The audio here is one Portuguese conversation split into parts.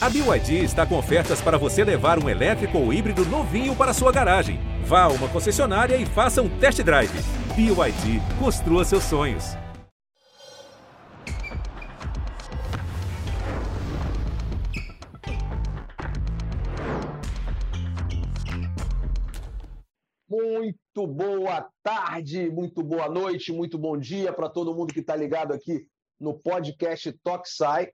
A BYD está com ofertas para você levar um elétrico ou híbrido novinho para sua garagem. Vá a uma concessionária e faça um test drive. BYD, construa seus sonhos. Muito boa tarde, muito boa noite, muito bom dia para todo mundo que está ligado aqui no podcast Toxai.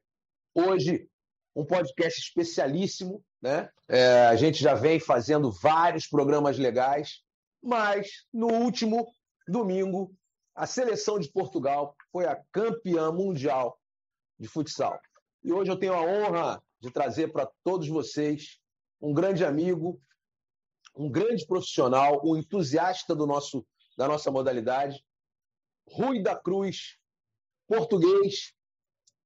Hoje, um podcast especialíssimo, né? É, a gente já vem fazendo vários programas legais, mas no último domingo, a seleção de Portugal foi a campeã mundial de futsal. E hoje eu tenho a honra de trazer para todos vocês um grande amigo, um grande profissional, um entusiasta do nosso, da nossa modalidade, Rui da Cruz, português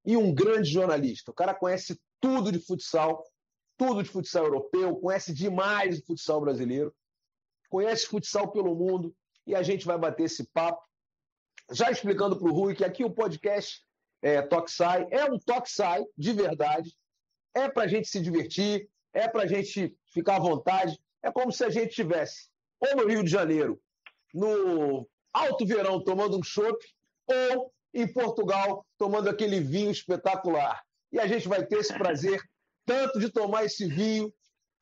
e um grande jornalista. O cara conhece tudo de futsal, tudo de futsal europeu, conhece demais o futsal brasileiro, conhece futsal pelo mundo e a gente vai bater esse papo. Já explicando para o Rui que aqui o podcast é, Toxai é um Toxai de verdade, é para a gente se divertir, é para a gente ficar à vontade, é como se a gente tivesse ou no Rio de Janeiro, no alto verão, tomando um chopp, ou em Portugal, tomando aquele vinho espetacular. E a gente vai ter esse prazer tanto de tomar esse vinho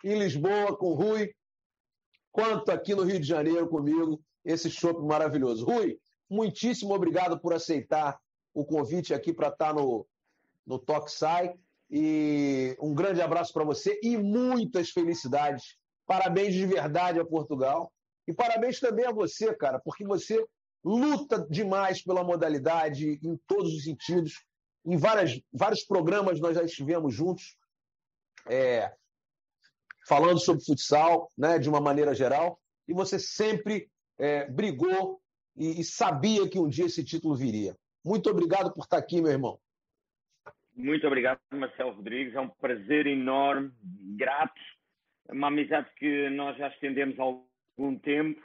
em Lisboa com o Rui, quanto aqui no Rio de Janeiro comigo, esse chopp maravilhoso. Rui, muitíssimo obrigado por aceitar o convite aqui para estar no, no Toxai. E um grande abraço para você e muitas felicidades. Parabéns de verdade a Portugal. E parabéns também a você, cara, porque você luta demais pela modalidade em todos os sentidos. Em várias, vários programas nós já estivemos juntos, é, falando sobre futsal, né, de uma maneira geral, e você sempre é, brigou e, e sabia que um dia esse título viria. Muito obrigado por estar aqui, meu irmão. Muito obrigado, Marcelo Rodrigues. É um prazer enorme, grato. É uma amizade que nós já estendemos há algum tempo,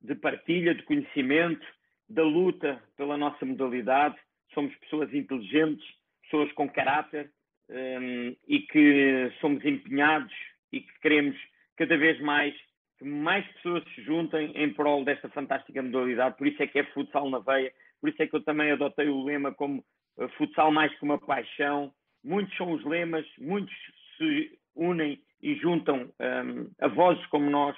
de partilha, de conhecimento, da luta pela nossa modalidade somos pessoas inteligentes, pessoas com caráter um, e que somos empenhados e que queremos cada vez mais que mais pessoas se juntem em prol desta fantástica modalidade. Por isso é que é futsal na veia, por isso é que eu também adotei o lema como uh, futsal mais que uma paixão. Muitos são os lemas, muitos se unem e juntam um, a vozes como nós,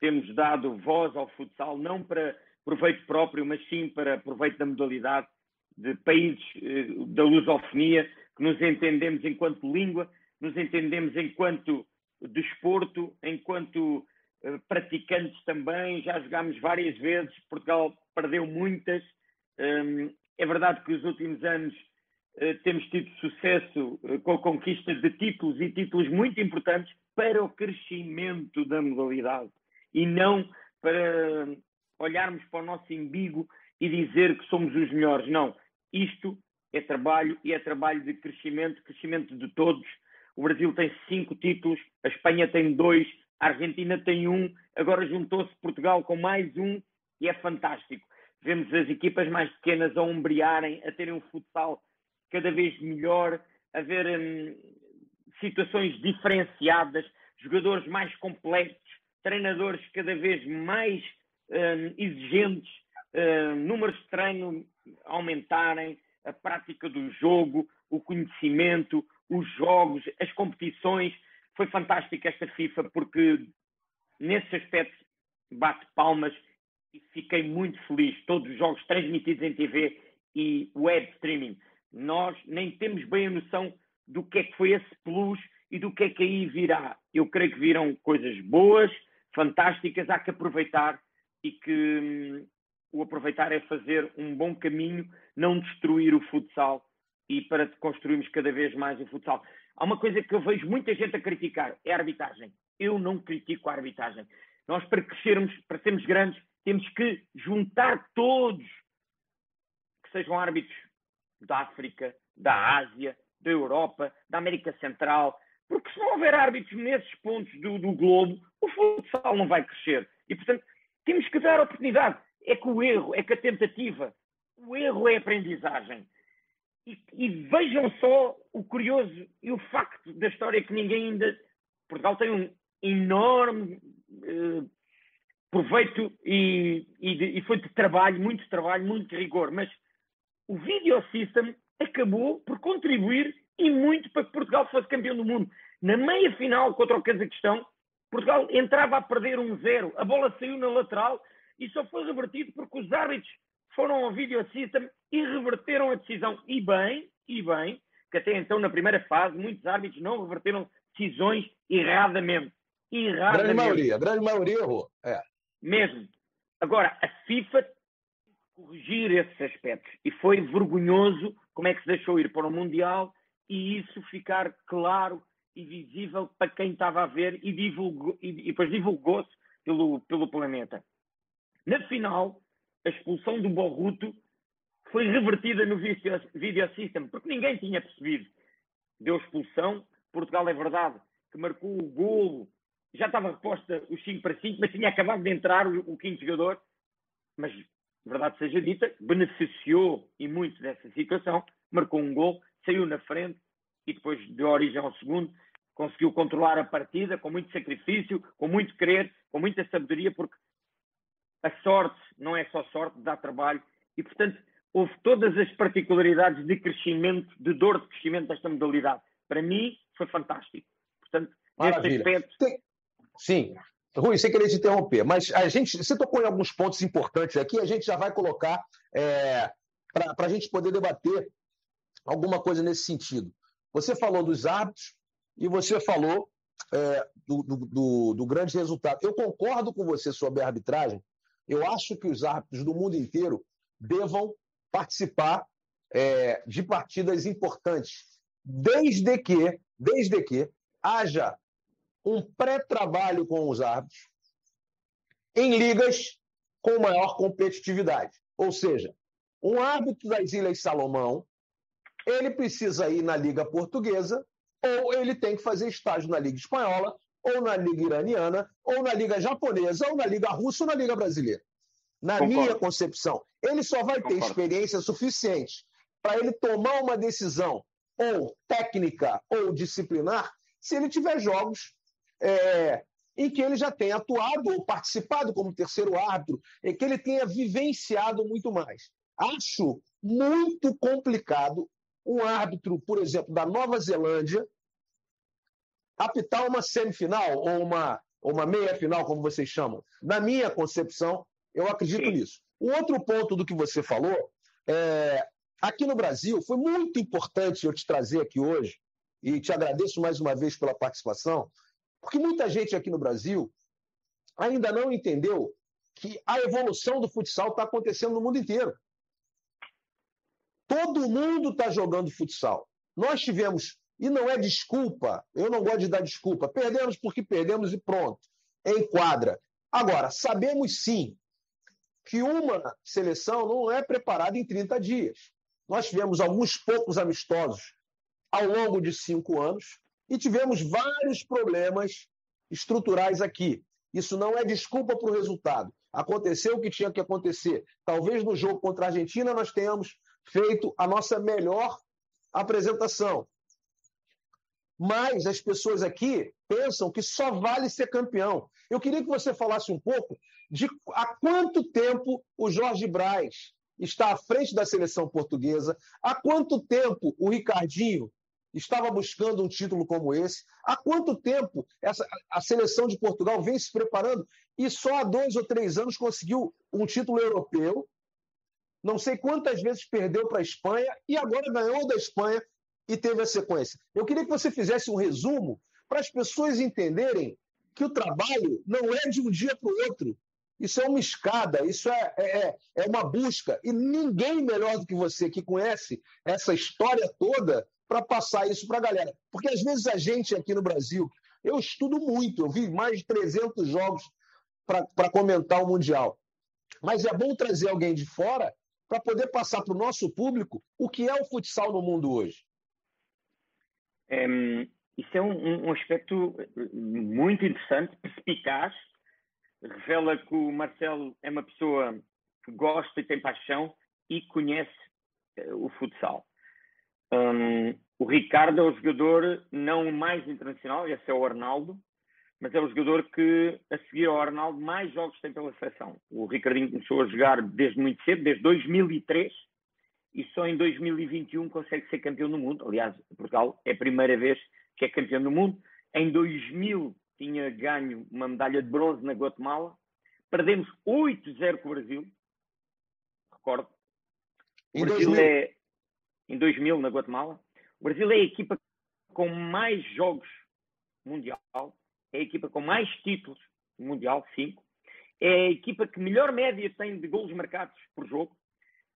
temos dado voz ao futsal, não para proveito próprio, mas sim para proveito da modalidade de países eh, da lusofonia, que nos entendemos enquanto língua, nos entendemos enquanto desporto, enquanto eh, praticantes também. Já jogámos várias vezes, Portugal perdeu muitas. Um, é verdade que nos últimos anos uh, temos tido sucesso com a conquista de títulos e títulos muito importantes para o crescimento da modalidade e não para olharmos para o nosso embigo e dizer que somos os melhores. Não. Isto é trabalho e é trabalho de crescimento, crescimento de todos. O Brasil tem cinco títulos, a Espanha tem dois, a Argentina tem um, agora juntou-se Portugal com mais um e é fantástico. Vemos as equipas mais pequenas a ombrearem, a terem um futsal cada vez melhor, a ver hum, situações diferenciadas, jogadores mais completos, treinadores cada vez mais hum, exigentes, hum, números de treino aumentarem a prática do jogo, o conhecimento, os jogos, as competições. Foi fantástica esta FIFA porque nesse aspecto bate palmas e fiquei muito feliz. Todos os jogos transmitidos em TV e web streaming. Nós nem temos bem a noção do que é que foi esse plus e do que é que aí virá. Eu creio que viram coisas boas, fantásticas, há que aproveitar e que hum, o aproveitar é fazer um bom caminho, não destruir o futsal e para construirmos cada vez mais o futsal. Há uma coisa que eu vejo muita gente a criticar, é a arbitragem. Eu não critico a arbitragem. Nós, para crescermos, para sermos grandes, temos que juntar todos que sejam árbitros da África, da Ásia, da Europa, da América Central, porque se não houver árbitros nesses pontos do, do globo, o futsal não vai crescer. E, portanto, temos que dar oportunidade é que o erro, é que a tentativa, o erro é aprendizagem. E, e, vejam só o curioso e o facto da história que ninguém ainda. Portugal tem um enorme uh, proveito e, e, e, foi de trabalho, muito trabalho, muito rigor. Mas o Video System acabou por contribuir e muito para que Portugal fosse campeão do mundo. Na meia final contra o Cazaquistão, Portugal entrava a perder um zero, a bola saiu na lateral e só foi revertido porque os árbitros foram ao video system e reverteram a decisão. E bem, e bem, que até então na primeira fase muitos árbitros não reverteram decisões erradamente. erradamente. Grande maioria, grande maioria errou. É. Mesmo. Agora, a FIFA corrigir esses aspectos. E foi vergonhoso como é que se deixou ir para o Mundial e isso ficar claro e visível para quem estava a ver e, divulgou, e, e depois divulgou-se pelo, pelo planeta. Na final, a expulsão do Borruto foi revertida no video, video system, porque ninguém tinha percebido. Deu expulsão. Portugal, é verdade, que marcou o golo. Já estava reposta os 5 para 5, mas tinha acabado de entrar o, o quinto jogador. Mas, verdade seja dita, beneficiou e muito dessa situação. Marcou um gol, saiu na frente e depois deu origem ao segundo. Conseguiu controlar a partida com muito sacrifício, com muito querer, com muita sabedoria, porque a sorte não é só sorte, dá trabalho e, portanto, houve todas as particularidades de crescimento, de dor de crescimento desta modalidade. Para mim, foi fantástico. Portanto, neste aspecto. Tem... Sim. Rui, sem querer te interromper, mas a gente, você tocou em alguns pontos importantes aqui, a gente já vai colocar é, para a gente poder debater alguma coisa nesse sentido. Você falou dos árbitros e você falou é, do, do, do, grande resultado. Eu concordo com você sobre a arbitragem, eu acho que os árbitros do mundo inteiro devam participar é, de partidas importantes, desde que, desde que haja um pré-trabalho com os árbitros em ligas com maior competitividade. Ou seja, um árbitro das Ilhas Salomão, ele precisa ir na Liga Portuguesa, ou ele tem que fazer estágio na Liga Espanhola, ou na Liga Iraniana, ou na Liga Japonesa, ou na Liga Russa, ou na Liga Brasileira. Na Concordo. minha concepção, ele só vai Concordo. ter experiência suficiente para ele tomar uma decisão ou técnica ou disciplinar se ele tiver jogos é, em que ele já tenha atuado ou participado como terceiro árbitro, em que ele tenha vivenciado muito mais. Acho muito complicado um árbitro, por exemplo, da Nova Zelândia, apitar uma semifinal ou uma, uma meia-final, como vocês chamam. Na minha concepção, eu acredito nisso. O outro ponto do que você falou, é, aqui no Brasil, foi muito importante eu te trazer aqui hoje, e te agradeço mais uma vez pela participação, porque muita gente aqui no Brasil ainda não entendeu que a evolução do futsal está acontecendo no mundo inteiro. Todo mundo está jogando futsal. Nós tivemos e não é desculpa, eu não gosto de dar desculpa. Perdemos porque perdemos e pronto. Enquadra. Agora, sabemos sim que uma seleção não é preparada em 30 dias. Nós tivemos alguns poucos amistosos ao longo de cinco anos e tivemos vários problemas estruturais aqui. Isso não é desculpa para o resultado. Aconteceu o que tinha que acontecer. Talvez no jogo contra a Argentina nós tenhamos feito a nossa melhor apresentação. Mas as pessoas aqui pensam que só vale ser campeão. Eu queria que você falasse um pouco de há quanto tempo o Jorge Braz está à frente da seleção portuguesa, há quanto tempo o Ricardinho estava buscando um título como esse, há quanto tempo essa, a seleção de Portugal vem se preparando e só há dois ou três anos conseguiu um título europeu, não sei quantas vezes perdeu para a Espanha e agora ganhou da Espanha e teve a sequência. Eu queria que você fizesse um resumo para as pessoas entenderem que o trabalho não é de um dia para o outro. Isso é uma escada, isso é, é, é, é uma busca. E ninguém melhor do que você que conhece essa história toda para passar isso para a galera. Porque às vezes a gente aqui no Brasil, eu estudo muito, eu vi mais de 300 jogos para comentar o Mundial. Mas é bom trazer alguém de fora para poder passar para o nosso público o que é o futsal no mundo hoje. É, isso é um, um, aspecto muito interessante, perspicaz, revela que o Marcelo é uma pessoa que gosta e tem paixão e conhece uh, o futsal. Um, o Ricardo é o jogador não mais internacional, esse é o Arnaldo, mas é o jogador que, a seguir ao Arnaldo, mais jogos tem pela seleção. O Ricardinho começou a jogar desde muito cedo, desde 2003, e só em 2021 consegue ser campeão do mundo. Aliás, Portugal é a primeira vez que é campeão do mundo. Em 2000 tinha ganho uma medalha de bronze na Guatemala. Perdemos 8-0 com o Brasil. Recordo. O Em Brasil 2000. é em 2000 na Guatemala. O Brasil é a equipa com mais jogos mundial, é a equipa com mais títulos mundial, cinco. É a equipa que melhor média tem de golos marcados por jogo,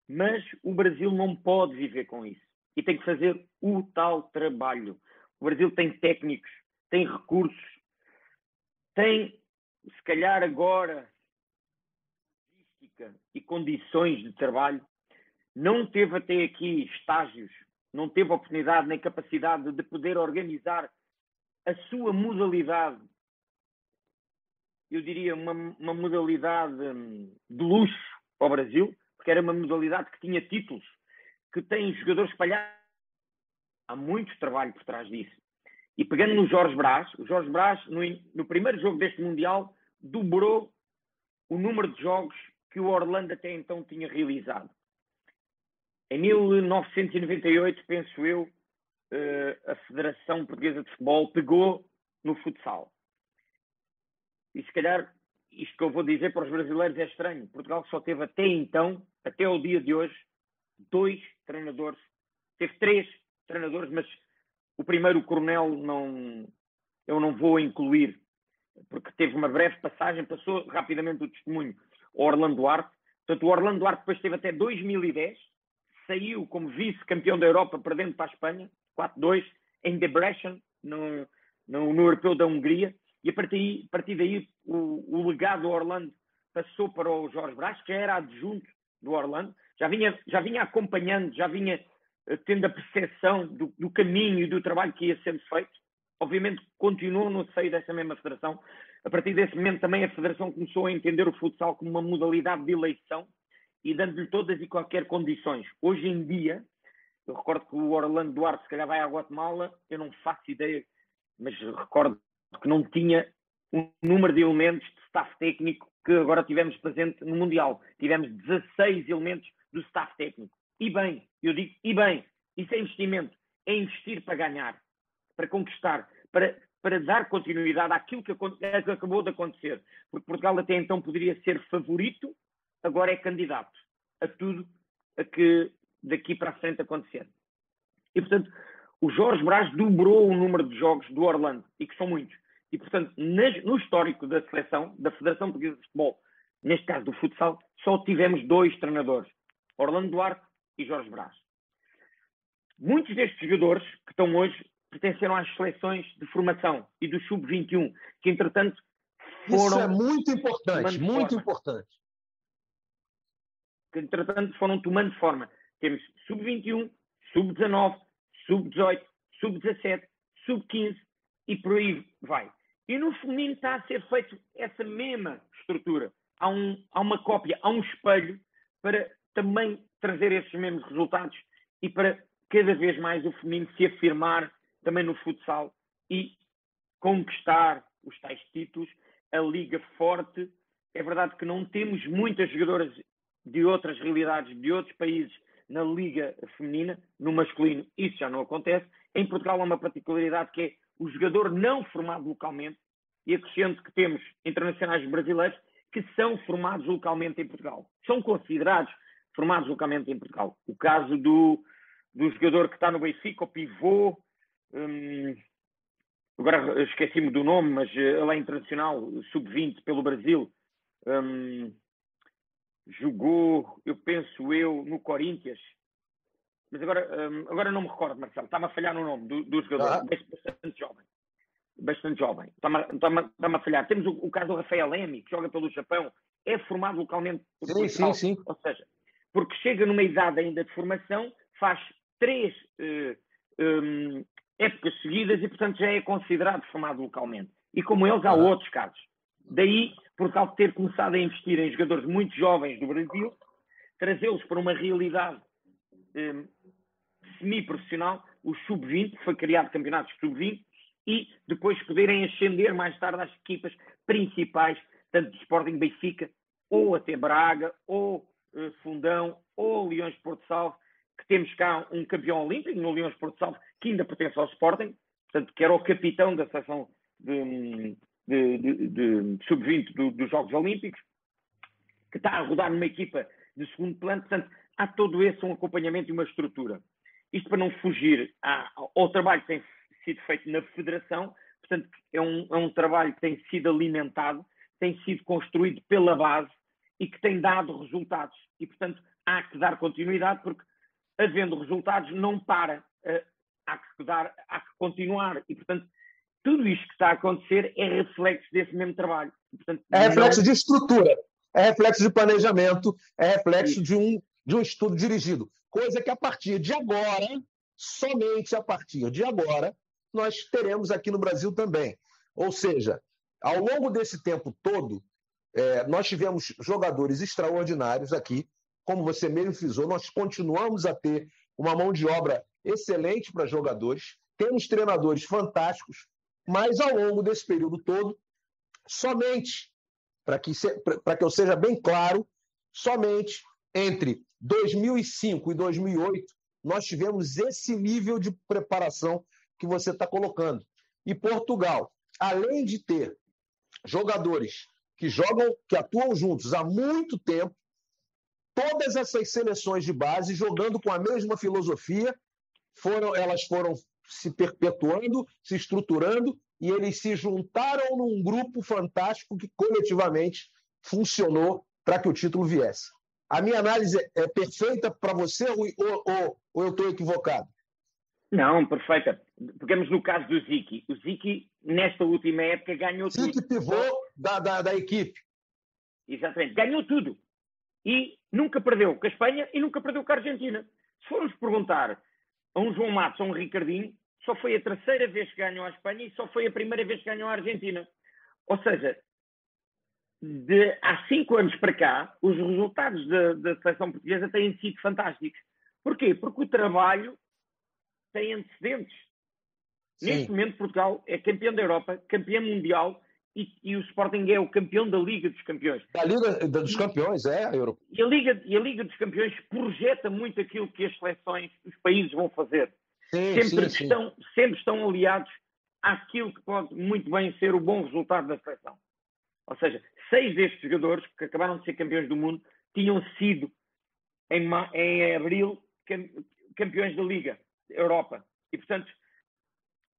mas o Brasil não pode viver com isso e tem que fazer o tal trabalho. O Brasil tem técnicos, tem recursos, tem, se calhar agora, e condições de trabalho. Não teve até aqui estágios, não teve oportunidade nem capacidade de poder organizar a sua modalidade. Eu diria uma, uma modalidade hum, de luxo para o Brasil, porque era uma modalidade que tinha títulos, que tem jogadores espalhados. Há muito trabalho por trás disso. E pegando no Jorge Brás, o Jorge Brás, no, no primeiro jogo deste Mundial, dobrou o número de jogos que o Orlando até então tinha realizado. Em 1998, penso eu, eh, a Federação Portuguesa de Futebol pegou no futsal. E se calhar isto que eu vou dizer para os brasileiros é estranho. Portugal só teve até então, até o dia de hoje, dois treinadores. Teve três treinadores, mas o primeiro, o Coronel, não, eu não vou incluir, porque teve uma breve passagem, passou rapidamente o testemunho ao Orlando Duarte. Portanto, o Orlando Duarte depois teve até 2010, saiu como vice-campeão da Europa, perdendo para a Espanha, 4-2, em Debrecen, no, no, no Europeu da Hungria, e a partir, a partir daí o, o legado do Orlando passou para o Jorge Brás, que era adjunto do Orlando, já vinha, já vinha acompanhando, já vinha eh, tendo a percepção do, do caminho e do trabalho que ia sendo feito. Obviamente continuou no seio dessa mesma federação. A partir desse momento também a federação começou a entender o futsal como uma modalidade de eleição e dando-lhe todas e qualquer condições. Hoje em dia, eu recordo que o Orlando Duarte se calhar vai à Guatemala, eu não faço ideia, mas recordo que não tinha um número de elementos de staff técnico que agora tivemos presente no Mundial. Tivemos 16 elementos do staff técnico. E bem, eu digo, e bem, isso é investimento. É investir para ganhar, para conquistar, para, para dar continuidade àquilo que, acon- que acabou de acontecer. Porque Portugal até então poderia ser favorito, agora é candidato a tudo a que daqui para a frente acontecer. E, portanto, o Jorge Brás dobrou o número de jogos do Orlando, e que são muitos. E, portanto, no histórico da seleção, da Federação Portuguesa de Futebol, neste caso do futsal, só tivemos dois treinadores, Orlando Duarte e Jorge Brás. Muitos destes jogadores que estão hoje pertenceram às seleções de formação e do sub-21, que entretanto foram Isso é muito importante, muito forma. importante. que entretanto foram tomando forma. Temos sub-21, sub-19, sub-18, sub-17, sub-15 e por aí vai. E no feminino está a ser feito essa mesma estrutura. Há, um, há uma cópia, há um espelho para também trazer esses mesmos resultados e para cada vez mais o feminino se afirmar também no futsal e conquistar os tais títulos, a liga forte. É verdade que não temos muitas jogadoras de outras realidades, de outros países na liga feminina, no masculino isso já não acontece. Em Portugal há uma particularidade que é o jogador não formado localmente, e acrescento que temos internacionais brasileiros que são formados localmente em Portugal. São considerados formados localmente em Portugal. O caso do, do jogador que está no Benfica, o pivô, hum, agora esqueci-me do nome, mas eh, ele é internacional, sub-20 pelo Brasil, hum, jogou, eu penso eu, no Corinthians, mas agora, hum, agora não me recordo, Marcelo, está-me a falhar no nome do, do jogador, Ah. bastante jovem. Bastante jovem, está-me a- está-me a falhar. Temos o, o caso do Rafael Leme, que joga pelo Japão, é formado localmente por Sim, Portugal. sim, sim. Ou seja, porque chega numa idade ainda de formação, faz três eh, hum, épocas seguidas e, portanto, já é considerado formado localmente. E como eles, há Ah. outros casos. Daí, Portugal ter começado a investir em jogadores muito jovens do Brasil, trazê-los para uma realidade hum, semi-profissional, o sub-20, foi criado campeonatos sub-20, e depois poderem ascender mais tarde às equipas principais, tanto do Sporting Benfica, ou até Braga, ou uh, Fundão, ou Leões Porto Salvo, que temos cá um campeão olímpico no Leões Porto Salvo, que ainda pertence ao Sporting, portanto, que era o capitão da seleção de, de, de, de sub-20 do, dos Jogos Olímpicos, que está a rodar numa equipa de segundo plano, portanto, há todo esse um acompanhamento e uma estrutura. Isto para não fugir ao trabalho que tem sido feito na Federação, portanto, é um, é um trabalho que tem sido alimentado, tem sido construído pela base e que tem dado resultados. E, portanto, há que dar continuidade, porque havendo resultados, não para. Uh, há que dar, há que continuar. E, portanto, tudo isto que está a acontecer é reflexo desse mesmo trabalho. Portanto, é reflexo não... de estrutura, é reflexo de planejamento, é reflexo de um, de um estudo dirigido. Coisa que a partir de agora, somente a partir de agora, nós teremos aqui no Brasil também. Ou seja, ao longo desse tempo todo, é, nós tivemos jogadores extraordinários aqui, como você mesmo frisou, nós continuamos a ter uma mão de obra excelente para jogadores, temos treinadores fantásticos, mas ao longo desse período todo, somente, para que, que eu seja bem claro, somente entre 2005 e 2008, nós tivemos esse nível de preparação que você está colocando. E Portugal, além de ter jogadores que jogam, que atuam juntos há muito tempo, todas essas seleções de base jogando com a mesma filosofia, foram, elas foram se perpetuando, se estruturando e eles se juntaram num grupo fantástico que coletivamente funcionou para que o título viesse. A minha análise é perfeita para você ou, ou, ou eu estou equivocado? Não, perfeita. Pegamos no caso do Ziki. O Ziki, nesta última época, ganhou Ziki tudo. Ziki pivô da, da, da equipe. Exatamente. Ganhou tudo. E nunca perdeu com a Espanha e nunca perdeu com a Argentina. Se formos perguntar a um João Matos, a um Ricardinho, só foi a terceira vez que ganhou a Espanha e só foi a primeira vez que ganhou a Argentina. Ou seja, de há cinco anos para cá, os resultados da, da seleção portuguesa têm sido fantásticos. Porquê? Porque o trabalho tem antecedentes. Sim. Neste momento, Portugal é campeão da Europa, campeão mundial e, e, o Sporting é o campeão da Liga dos Campeões. Da Liga dos Campeões, é, a Europa. E a Liga, e a Liga dos Campeões projeta muito aquilo que as seleções, os países vão fazer. Sim, sempre, sim, estão, sim. sempre estão aliados àquilo que pode muito bem ser o bom resultado da seleção. Ou seja, seis destes jogadores que acabaram de ser campeões do mundo tinham sido em, em abril campeões da Liga Europa. E, portanto,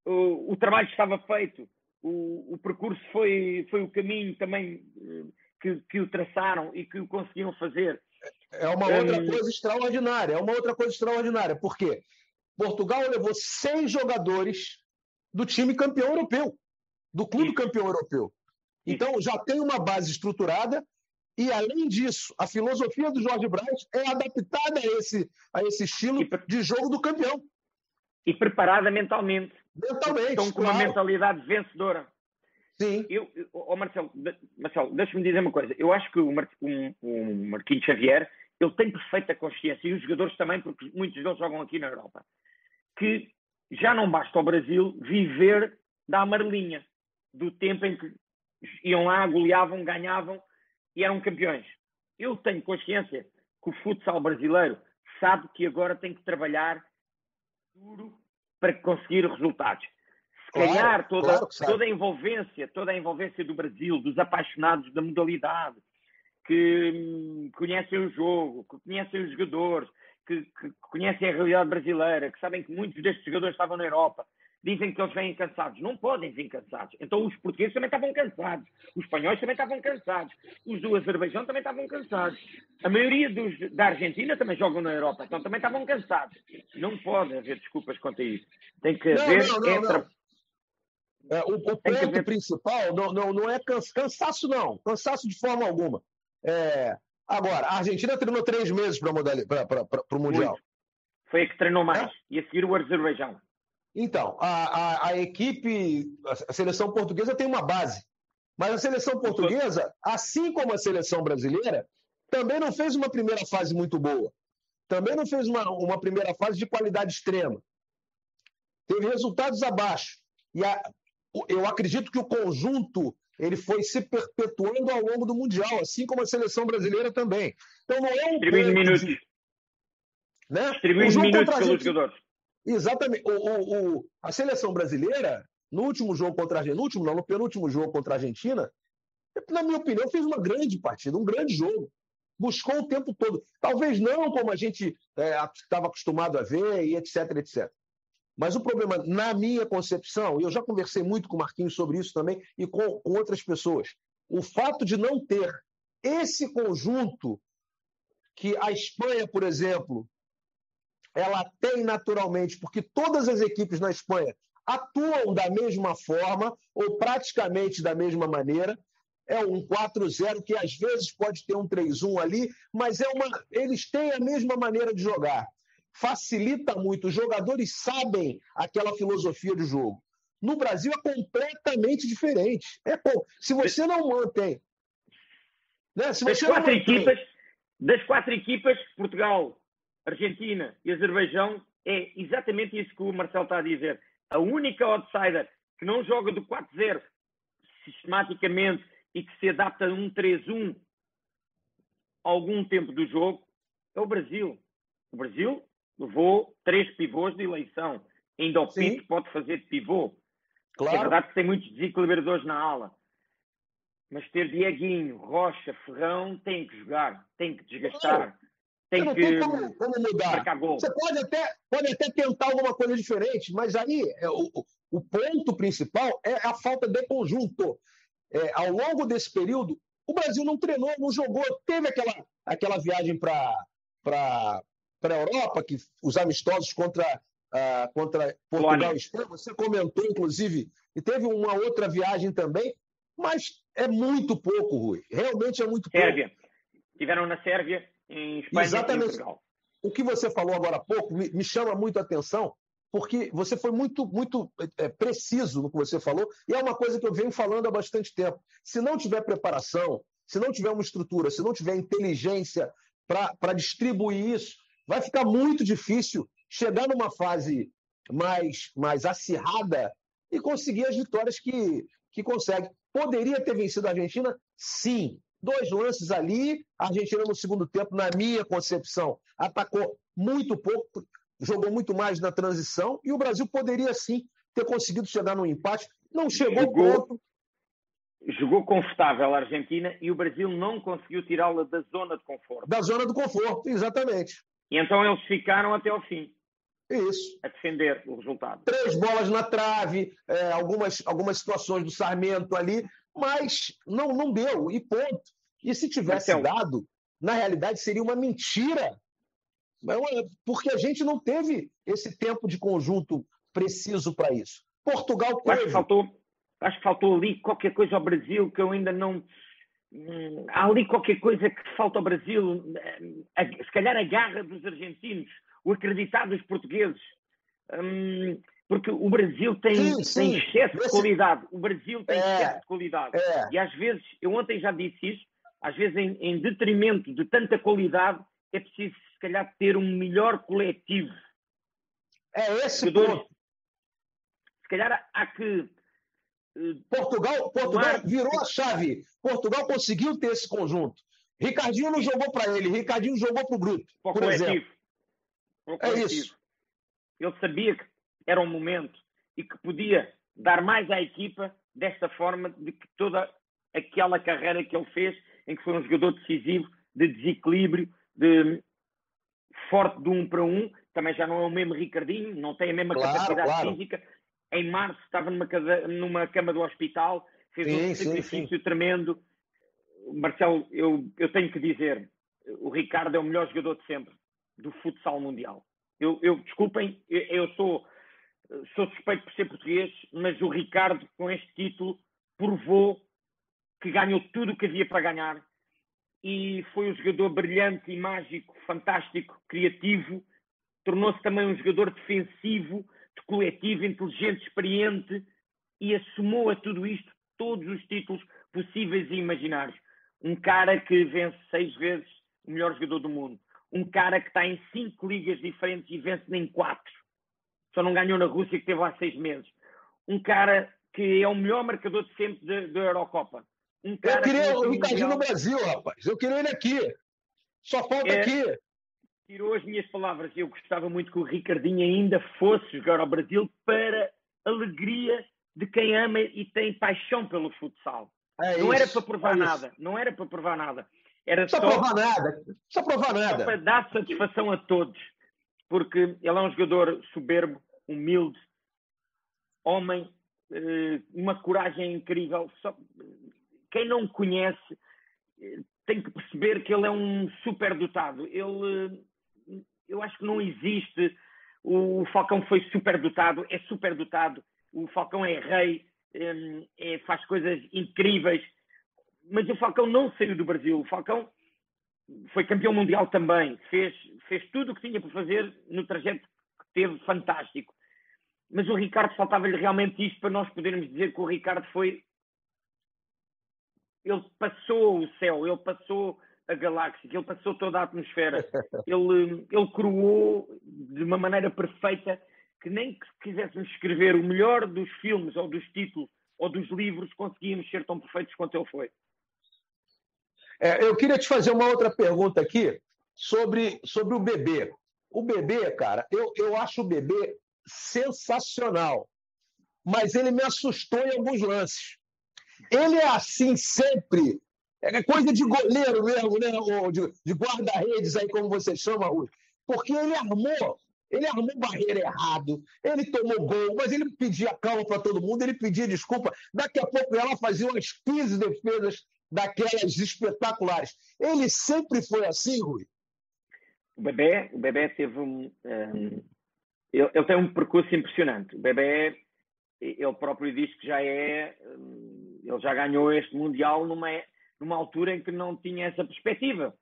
o, o trabalho estava feito, o, o, percurso foi, foi o caminho também eh, que, que o traçaram e que o conseguiram fazer. É uma outra um... coisa extraordinária, é uma outra coisa extraordinária. Por quê? Portugal levou seis jogadores do time campeão europeu, do clube campeão europeu. Então já tem uma base estruturada e, além disso, a filosofia do Jorge Braz é adaptada a esse, a esse estilo de jogo do campeão e preparada mentalmente. Mentalmente. Estão com claro. uma mentalidade vencedora. Sim. Eu, oh Marcelo, Marcelo deixa-me dizer uma coisa. Eu acho que o, Mar, o Marquinhos Xavier ele tem perfeita consciência, e os jogadores também, porque muitos deles jogam aqui na Europa, que já não basta ao Brasil viver da amarelinha, do tempo em que iam lá, goleavam, ganhavam e eram campeões. Eu tenho consciência que o futsal brasileiro sabe que agora tem que trabalhar duro para conseguir resultados. Se claro, calhar toda, claro toda a envolvência, toda a envolvência do Brasil, dos apaixonados da modalidade, que hum, conhecem o jogo, que conhecem os jogadores, que, que, conhecem a realidade brasileira, que sabem que muitos destes jogadores estavam na Europa, dizem que eles vêm cansados. Não podem vir cansados. Então os portugueses também estavam cansados. Os espanhóis também estavam cansados. Os do Azerbaijão também estavam cansados. A maioria dos da Argentina também jogam na Europa. Então também estavam cansados. Não pode haver desculpas quanto a isso. Tem que haver... Não, não, não, é, o, o ponto haver... principal não, não, não é cansaço, não. Cansaço de forma alguma. É... Agora, a Argentina treinou três meses para o Mundial. Foi a que treinou mais. É? E a seguir o Azerbaijão. Então, a, a, a, equipe, a seleção portuguesa tem uma base. Mas a seleção portuguesa, assim como a seleção brasileira, também não fez uma primeira fase muito boa. também não fez uma, uma primeira fase de qualidade extrema. Teve resultados abaixo. E a, eu acredito que o conjunto ele foi se perpetuando ao longo do Mundial, assim como a seleção brasileira também. Então não é um. Distribuindo minutos. De, né? Distribuindo minutos pelos gente... jogadores. Exatamente. O, o, o, a seleção brasileira, no último jogo contra a Argentina, no último, não, no penúltimo jogo contra a Argentina, na minha opinião, fez uma grande partida, um grande jogo. Buscou o tempo todo. Talvez não como a gente estava é, acostumado a ver, e etc, etc. Mas o problema, na minha concepção, e eu já conversei muito com o Marquinhos sobre isso também e com, com outras pessoas, o fato de não ter esse conjunto que a Espanha, por exemplo, ela tem naturalmente, porque todas as equipes na Espanha atuam da mesma forma ou praticamente da mesma maneira. É um 4-0 que às vezes pode ter um 3-1 ali, mas é uma, eles têm a mesma maneira de jogar facilita muito. Os jogadores sabem aquela filosofia de jogo. No Brasil é completamente diferente. É Se você não mantém. Né? Se das, quatro mantém... equipas, das quatro equipas, Portugal, Argentina e Azerbaijão, é exatamente isso que o Marcelo está a dizer. A única outsider que não joga do 4-0 sistematicamente e que se adapta a um 3-1 algum tempo do jogo é o Brasil. O Brasil levou três pivôs de eleição. Ainda o Pinto pode fazer de pivô. Claro. É verdade que tem muitos desequilibradores na ala. Mas ter Dieguinho, Rocha, Ferrão, tem que jogar, tem que desgastar. Claro. Tem que tem como, como mudar. Você pode até, pode até tentar alguma coisa diferente, mas aí é, o, o ponto principal é a falta de conjunto. É, ao longo desse período, o Brasil não treinou, não jogou, teve aquela, aquela viagem para para a Europa, que os amistosos contra, uh, contra Portugal e Espanha, você comentou, inclusive, e teve uma outra viagem também, mas é muito pouco, Rui. Realmente é muito pouco. Sérvia. Tiveram na Sérvia, em Espanha Exatamente. e Portugal. O que você falou agora há pouco me, me chama muito a atenção, porque você foi muito, muito é, preciso no que você falou, e é uma coisa que eu venho falando há bastante tempo. Se não tiver preparação, se não tiver uma estrutura, se não tiver inteligência para distribuir isso, vai ficar muito difícil chegar numa fase mais, mais acirrada e conseguir as vitórias que, que consegue. Poderia ter vencido a Argentina? Sim. Dois lances ali, a Argentina no segundo tempo, na minha concepção, atacou muito pouco, jogou muito mais na transição, e o Brasil poderia sim ter conseguido chegar no empate. Não chegou jogou, pronto. Jogou confortável a Argentina e o Brasil não conseguiu tirá-la da zona de conforto. Da zona do conforto, exatamente. E então eles ficaram até ao fim. Isso. A defender o resultado. Três bolas na trave, é, algumas, algumas situações do Sarmento ali, mas não, não deu, e ponto. E se tivesse então, dado, na realidade seria uma mentira. Porque a gente não teve esse tempo de conjunto preciso para isso. Portugal teve. Acho que, faltou, acho que faltou ali qualquer coisa ao Brasil que eu ainda não Hum, há ali qualquer coisa que falta ao Brasil, se calhar a garra dos argentinos, o acreditar dos portugueses, hum, porque o Brasil tem, sim, sim. tem excesso de qualidade. O Brasil tem é, excesso de qualidade. É. E às vezes, eu ontem já disse isso, às vezes em, em detrimento de tanta qualidade, é preciso se calhar ter um melhor coletivo. É esse ponto. Se calhar há que Portugal, Portugal virou a chave. Portugal conseguiu ter esse conjunto. Ricardinho não jogou para ele, Ricardinho jogou para o grupo. Por coletivo. exemplo. É isso. Ele sabia que era um momento e que podia dar mais à equipa desta forma de que toda aquela carreira que ele fez, em que foi um jogador decisivo, de desequilíbrio, de forte de um para um, também já não é o mesmo Ricardinho, não tem a mesma claro, capacidade claro. física, em março estava numa, casa, numa cama do hospital, fez sim, um sacrifício sim, sim. tremendo. Marcelo, eu, eu tenho que dizer, o Ricardo é o melhor jogador de sempre do futsal mundial. Eu, eu desculpem, eu, eu sou, sou suspeito por ser português, mas o Ricardo, com este título, provou que ganhou tudo o que havia para ganhar e foi um jogador brilhante e mágico, fantástico, criativo. Tornou-se também um jogador defensivo coletivo, inteligente, experiente e assumou a tudo isto todos os títulos possíveis e imaginários. Um cara que vence seis vezes o melhor jogador do mundo. um cara que está em cinco ligas diferentes e vence em quatro. Só não ganhou na Rússia, que teve lá seis meses. Um cara que é o melhor marcador de sempre da Eurocopa. Um eu queria o Ricardinho no Brasil, rapaz. Eu queria ele aqui. Só falta é, aqui. Tirou as minhas palavras. Eu gostava muito que o Ricardinho ainda fosse jogar ao Brasil para alegria de quem ama e tem paixão pelo futsal. É não isso, era para provar é nada. Não era para provar nada. Era só, só provar nada. Só provar nada. Só para dar satisfação a todos. Porque ele é um jogador soberbo, humilde, homem, eh, uma coragem incrível. Só, quem não conhece eh, tem que perceber que ele é um superdotado. Ele, eu acho que não existe. O Falcão foi superdotado, é superdotado. O Falcão é rei, eh, é, faz coisas incríveis. Mas o Falcão não saiu do Brasil. O Falcão foi campeão mundial também. Fez, fez tudo o que tinha para fazer no trajeto que teve fantástico. Mas o Ricardo faltava-lhe realmente isto para nós podermos dizer que o Ricardo foi ele passou o céu, ele passou a galáxia, ele passou toda a atmosfera, ele, ele cruou de uma maneira perfeita que nem que quiséssemos escrever o melhor dos filmes ou dos títulos ou dos livros conseguíamos ser tão perfeitos quanto ele foi. É, eu queria te fazer uma outra pergunta aqui sobre, sobre o bebê. O bebê, cara, eu, eu acho o bebê sensacional, mas ele me assustou em alguns lances. Ele é assim sempre. É coisa de goleiro mesmo, né? Ou de, de guarda-redes, aí como você chama, Rui. Porque ele armou, ele armou barreira errado, ele tomou gol, mas ele pedia calma para todo mundo, ele pedia desculpa. Daqui a pouco ela fazia umas 15 defesas daquelas espetaculares. Ele sempre foi assim, Rui? O Bebé, o Bebé teve um, um ele, ele, tem um percurso impressionante. O Bebé, ele próprio diz que já é ele já ganhou este Mundial numa, numa altura em que não tinha essa perspectiva.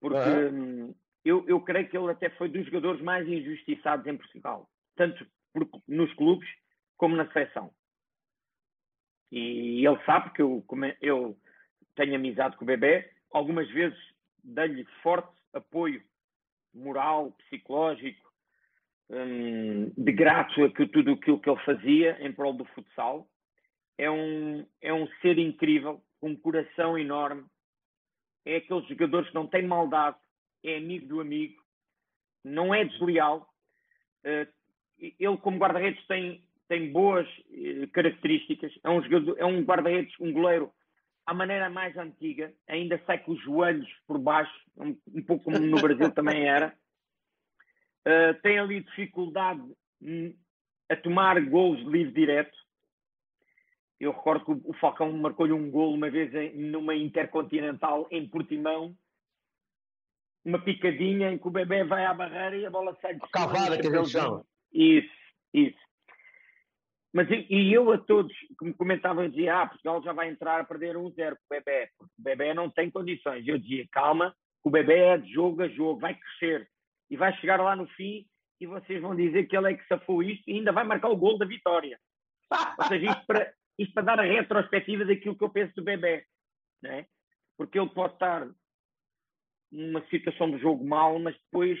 Porque uhum. eu, eu creio que ele até foi dos jogadores mais injustiçados em Portugal, tanto por, nos clubes como na seleção. E ele sabe que eu, eu tenho amizade com o bebê, algumas vezes dei-lhe forte apoio moral, psicológico, hum, de grato a que, tudo aquilo que ele fazia em prol do futsal é um, é um ser incrível, com um coração enorme. É aqueles jogadores que não têm maldade, é amigo do amigo, não é desleal. Uh, ele, como guarda-redes, tem, tem boas uh, características. É um, jogador, é um guarda-redes, um goleiro à maneira mais antiga, ainda sai com os joelhos por baixo, um, um pouco como no Brasil também era. Uh, tem ali dificuldade a tomar gols de livre direto. Eu recordo que o Falcão marcou-lhe um gol uma vez em, numa Intercontinental em Portimão, uma picadinha em que o bebê vai à barreira e a bola sai de cima. Cavada que eles chamam. Isso, isso. Mas e eu a todos que me comentavam dizia, ah, Portugal já vai entrar a perder um zero com o bebê, porque o bebê não tem condições. Eu dizia, calma, o bebê é de jogo a jogo, vai crescer e vai chegar lá no fim e vocês vão dizer que ele é que safou isto e ainda vai marcar o gol da vitória. Ou seja, isto para, isto para dar a retrospectiva daquilo que eu penso do bebê, né? porque ele pode estar numa situação de jogo mal, mas depois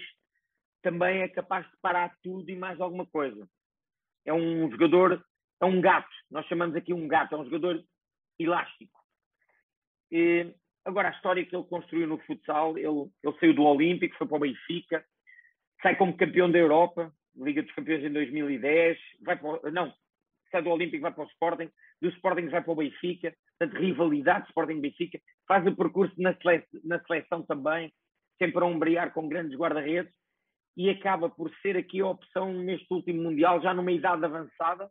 também é capaz de parar tudo e mais alguma coisa. É um jogador, é um gato, nós chamamos aqui um gato, é um jogador elástico. E, agora, a história que ele construiu no futsal, ele, ele saiu do Olímpico, foi para o Benfica, sai como campeão da Europa, Liga dos Campeões em 2010, vai para, não, sai do Olímpico vai para o Sporting, do Sporting vai para o Benfica, portanto, rivalidade Sporting-Benfica, faz o percurso na seleção, na seleção também, sempre a ombrear com grandes guarda-redes, e acaba por ser aqui a opção neste último Mundial, já numa idade avançada,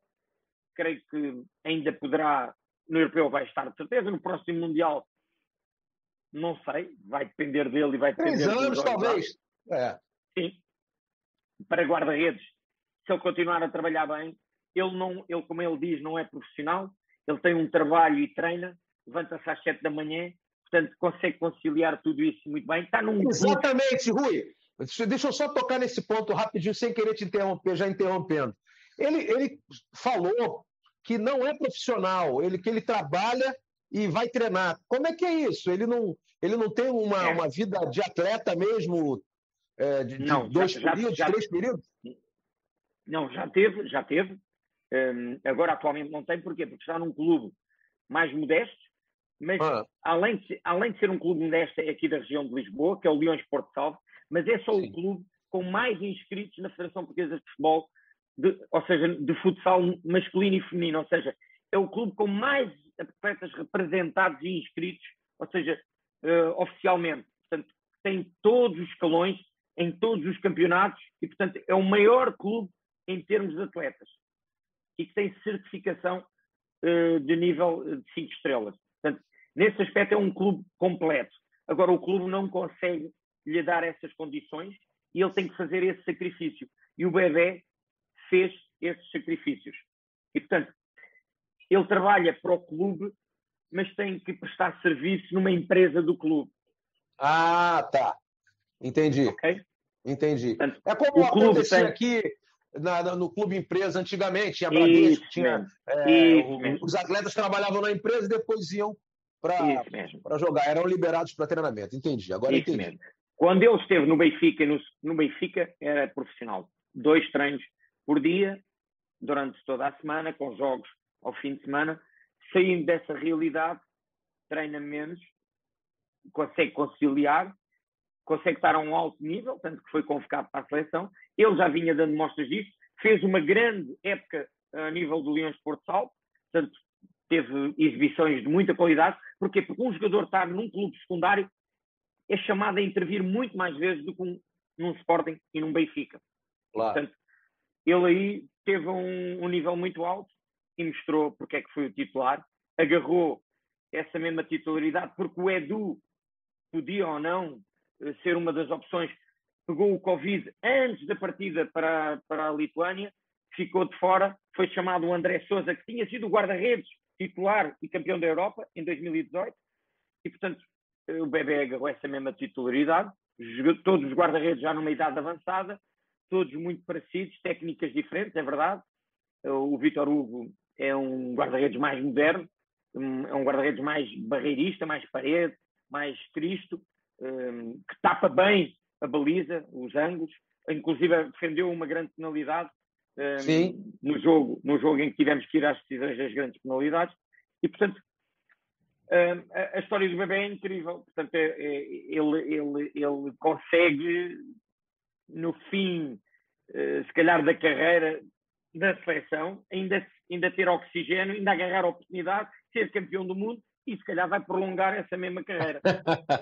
creio que ainda poderá, no Europeu vai estar de certeza, no próximo Mundial não sei, vai depender dele e vai depender... Três anos, talvez. É. Sim. Para guarda-redes, se ele continuar a trabalhar bem, ele, não, ele, como ele diz, não é profissional, ele tem um trabalho e treina, levanta-se às sete da manhã, portanto consegue conciliar tudo isso muito bem. Está num Exatamente, Rui. Deixa eu só tocar nesse ponto rapidinho, sem querer te interromper, já interrompendo. Ele, ele falou que não é profissional, ele que ele trabalha e vai treinar. Como é que é isso? Ele não, ele não tem uma, é. uma vida de atleta mesmo é, de, de não, dois já, períodos, já, três períodos? Não, já teve, já teve. Um, agora atualmente não tem, porquê? Porque está num clube mais modesto, mas ah. além, de, além de ser um clube modesto é aqui da região de Lisboa, que é o Leões Porto Salvo, mas é só Sim. o clube com mais inscritos na Federação Portuguesa de Futebol, de, ou seja, de futsal masculino e feminino, ou seja, é o clube com mais atletas representados e inscritos, ou seja, uh, oficialmente. Portanto, tem todos os escalões em todos os campeonatos e, portanto, é o maior clube em termos de atletas e que tem certificação uh, de nível de 5 estrelas. Portanto, nesse aspecto é um clube completo. Agora, o clube não consegue lhe dar essas condições e ele tem que fazer esse sacrifício. E o bebê fez esses sacrifícios. E, portanto, ele trabalha para o clube, mas tem que prestar serviço numa empresa do clube. Ah, tá. Entendi. Ok? Entendi. Portanto, é como o clube tem... aqui na, no clube empresa antigamente, tinha Bradesco, tinha. É, os atletas trabalhavam na empresa e depois iam para jogar, eram liberados para treinamento. Entendi. Agora Isso entendi. Mesmo. Quando ele esteve no Benfica, no, no Benfica era profissional. Dois treinos por dia, durante toda a semana, com jogos ao fim de semana. Saindo dessa realidade, treina menos, consegue conciliar, consegue estar a um alto nível, tanto que foi convocado para a seleção. Ele já vinha dando mostras disso, fez uma grande época a nível do Leões de Porto Salvo, portanto, teve exibições de muita qualidade. Porquê? Porque um jogador estar num clube secundário é chamado a intervir muito mais vezes do que um, num Sporting e num Benfica. Claro. Portanto, ele aí teve um, um, nível muito alto e mostrou porque é que foi o titular. Agarrou essa mesma titularidade porque o Edu podia ou não eh, ser uma das opções. Pegou o Covid antes da partida para, para a Lituânia, ficou de fora. Foi chamado o André Souza, que tinha sido guarda-redes titular e campeão da Europa em 2018. E, portanto, o Bebé agarrou essa mesma titularidade, todos os guarda-redes já numa idade avançada, todos muito parecidos, técnicas diferentes, é verdade. O Vitor Hugo é um guarda-redes mais moderno, é um guarda-redes mais barreirista, mais parede, mais cristo, hum, que tapa bem a baliza, os ângulos, inclusive defendeu uma grande penalidade hum, no jogo, no jogo em que tivemos que ir às decisões das grandes penalidades, e portanto a, a, história do bebê é incrível. Portanto, é, é, ele, ele, ele consegue, no fim, uh, se calhar, da carreira da seleção, ainda, ainda ter oxigênio, ainda agarrar a oportunidade, ser campeão do mundo e, se calhar, vai prolongar essa mesma carreira.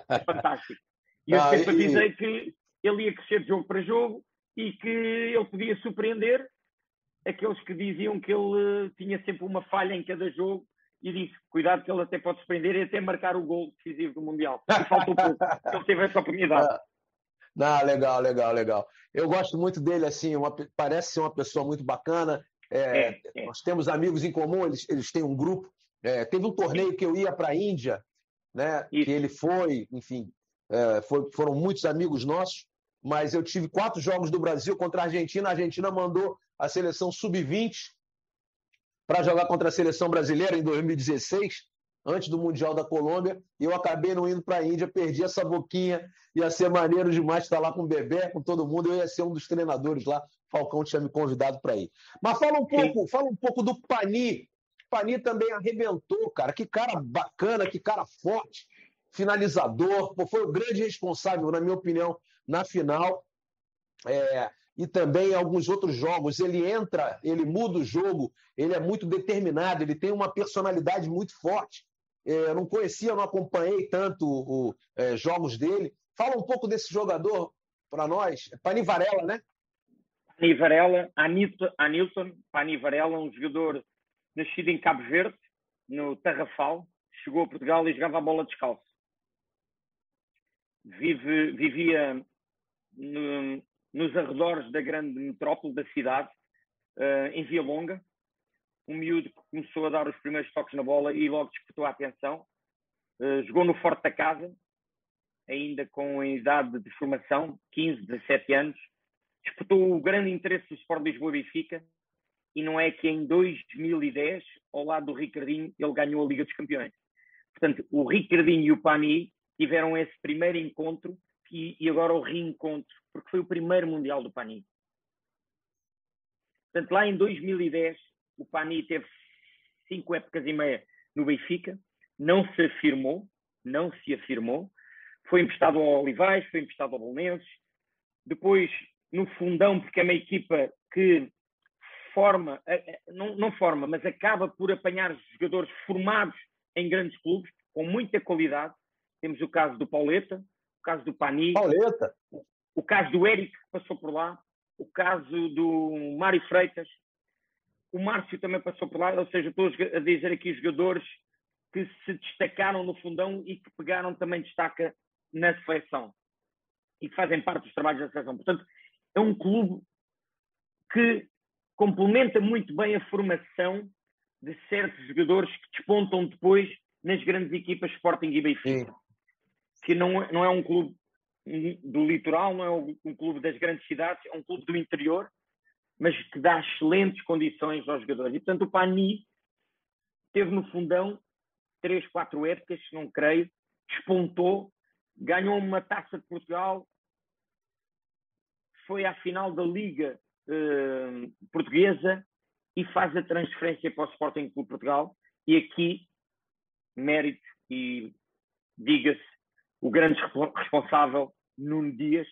é fantástico. E eu ah, sempre e... avisei que ele ia crescer de jogo para jogo e que ele podia surpreender aqueles que diziam que ele tinha sempre uma falha em cada jogo e disse: cuidado que ele até pode surpreender e até marcar o gol decisivo do Mundial. E faltou pouco, ele teve essa oportunidade. Não, legal, legal, legal. Eu gosto muito dele, assim, uma, parece ser uma pessoa muito bacana. É, é, é. Nós temos amigos em comum, eles, eles têm um grupo. É, teve um torneio que eu ia para a Índia, né? Isso. Que ele foi, enfim, é, foi, foram muitos amigos nossos, mas eu tive quatro jogos do Brasil contra a Argentina. A Argentina mandou a seleção sub-20 para jogar contra a seleção brasileira em 2016, antes do Mundial da Colômbia, e eu acabei não indo para a Índia, perdi essa boquinha, ia ser maneiro demais estar lá com o bebê, com todo mundo, eu ia ser um dos treinadores lá, Falcão tinha me convidado para ir. Mas fala um pouco, fala um pouco do Pani. Pani também arrebentou, cara. Que cara bacana, que cara forte, finalizador, foi o grande responsável, na minha opinião, na final. É, e também em alguns outros jogos. Ele entra, ele muda o jogo, ele é muito determinado, ele tem uma personalidade muito forte. É, eu não conhecia, não acompanhei tanto os é, jogos dele. Fala um pouco desse jogador para nós. Pani Varela, né? Pani Varela, Anilton Pani Varela, um jogador nascido em Cabo Verde, no Tarrafal, chegou a Portugal e jogava a bola descalço. Vive, vivia no, nos arredores da grande metrópole da cidade, uh, em Via Longa. Um miúdo que começou a dar os primeiros toques na bola e logo despertou a atenção. Uh, jogou no Forte da Casa, ainda com a idade de formação, 15, 17 anos. Despertou o grande interesse do Sport Lisboa Benfica. E não é que em 2010, ao lado do Ricardinho, ele ganhou a Liga dos Campeões. Portanto, o Ricardinho e o Pani tiveram esse primeiro encontro e, e, agora o reencontro, porque foi o primeiro Mundial do Pani. Portanto, lá em 2010, o Pani teve cinco épocas e meia no Benfica, não se afirmou, não se afirmou, foi emprestado ao Olivais, foi emprestado ao Bolonenses, depois no fundão, porque é uma equipa que forma, não, não forma, mas acaba por apanhar jogadores formados em grandes clubes, com muita qualidade. Temos o caso do Pauleta, o caso do Pani, Pauleta. o caso do Eric, que passou por lá, o caso do Mário Freitas, o Márcio também passou por lá, ou seja, estou a dizer aqui jogadores que se destacaram no fundão e que pegaram também destaca na seleção e que fazem parte dos trabalhos da seleção. Portanto, é um clube que complementa muito bem a formação de certos jogadores que despontam depois nas grandes equipas Sporting e Benfica. Sim. Que não, é, não é um clube do litoral, não é um clube das grandes cidades, é um clube do interior, mas que dá excelentes condições aos jogadores. E, portanto, o Pani teve no fundão três, quatro épocas, não creio, despontou, ganhou uma taça de Portugal, foi à final da Liga eh, Portuguesa e faz a transferência para o Sporting Clube Portugal. E aqui, mérito e diga-se, o grande responsável, Nuno Dias,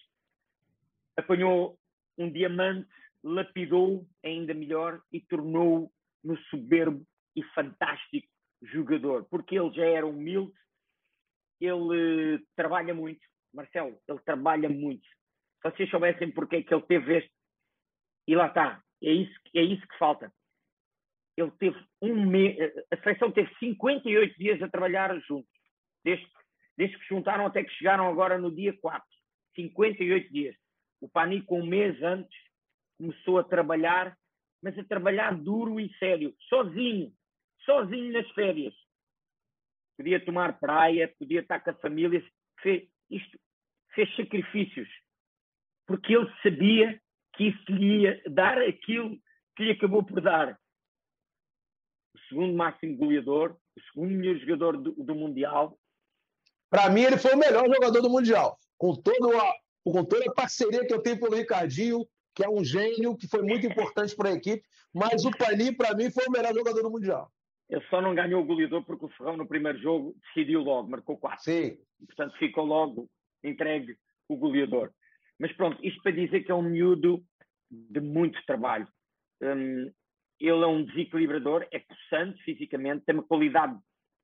apanhou um diamante, lapidou ainda melhor e tornou-o no soberbo e fantástico jogador, porque ele já era humilde, ele uh, trabalha muito. Marcelo, ele trabalha muito. Se vocês soubessem porque é que ele teve este. E lá está, é isso, é isso que falta. Ele teve um mês. A seleção teve 58 dias a trabalhar juntos, desde, desde que se juntaram até que chegaram agora no dia 4. 58 dias. O Panico, um mês antes, começou a trabalhar, mas a trabalhar duro e sério, sozinho sozinho nas férias. Podia tomar praia, podia estar com a família, fez, isto, fez sacrifícios, porque ele sabia que isso lhe ia dar aquilo que lhe acabou por dar. O segundo máximo goleador, o segundo melhor jogador do, do Mundial. Para mim, ele foi o melhor jogador do Mundial. Com, todo a, com toda a parceria que eu tenho pelo Ricardinho, que é um gênio, que foi muito importante para a equipe. Mas o Pani, para mim, foi o melhor jogador do Mundial. Ele só não ganhou o goleador porque o Ferrão no primeiro jogo decidiu logo, marcou quatro. Sim. E, portanto, ficou logo entregue o goleador. Mas pronto, isto para dizer que é um miúdo de muito trabalho. Um, ele é um desequilibrador, é possante fisicamente, tem uma qualidade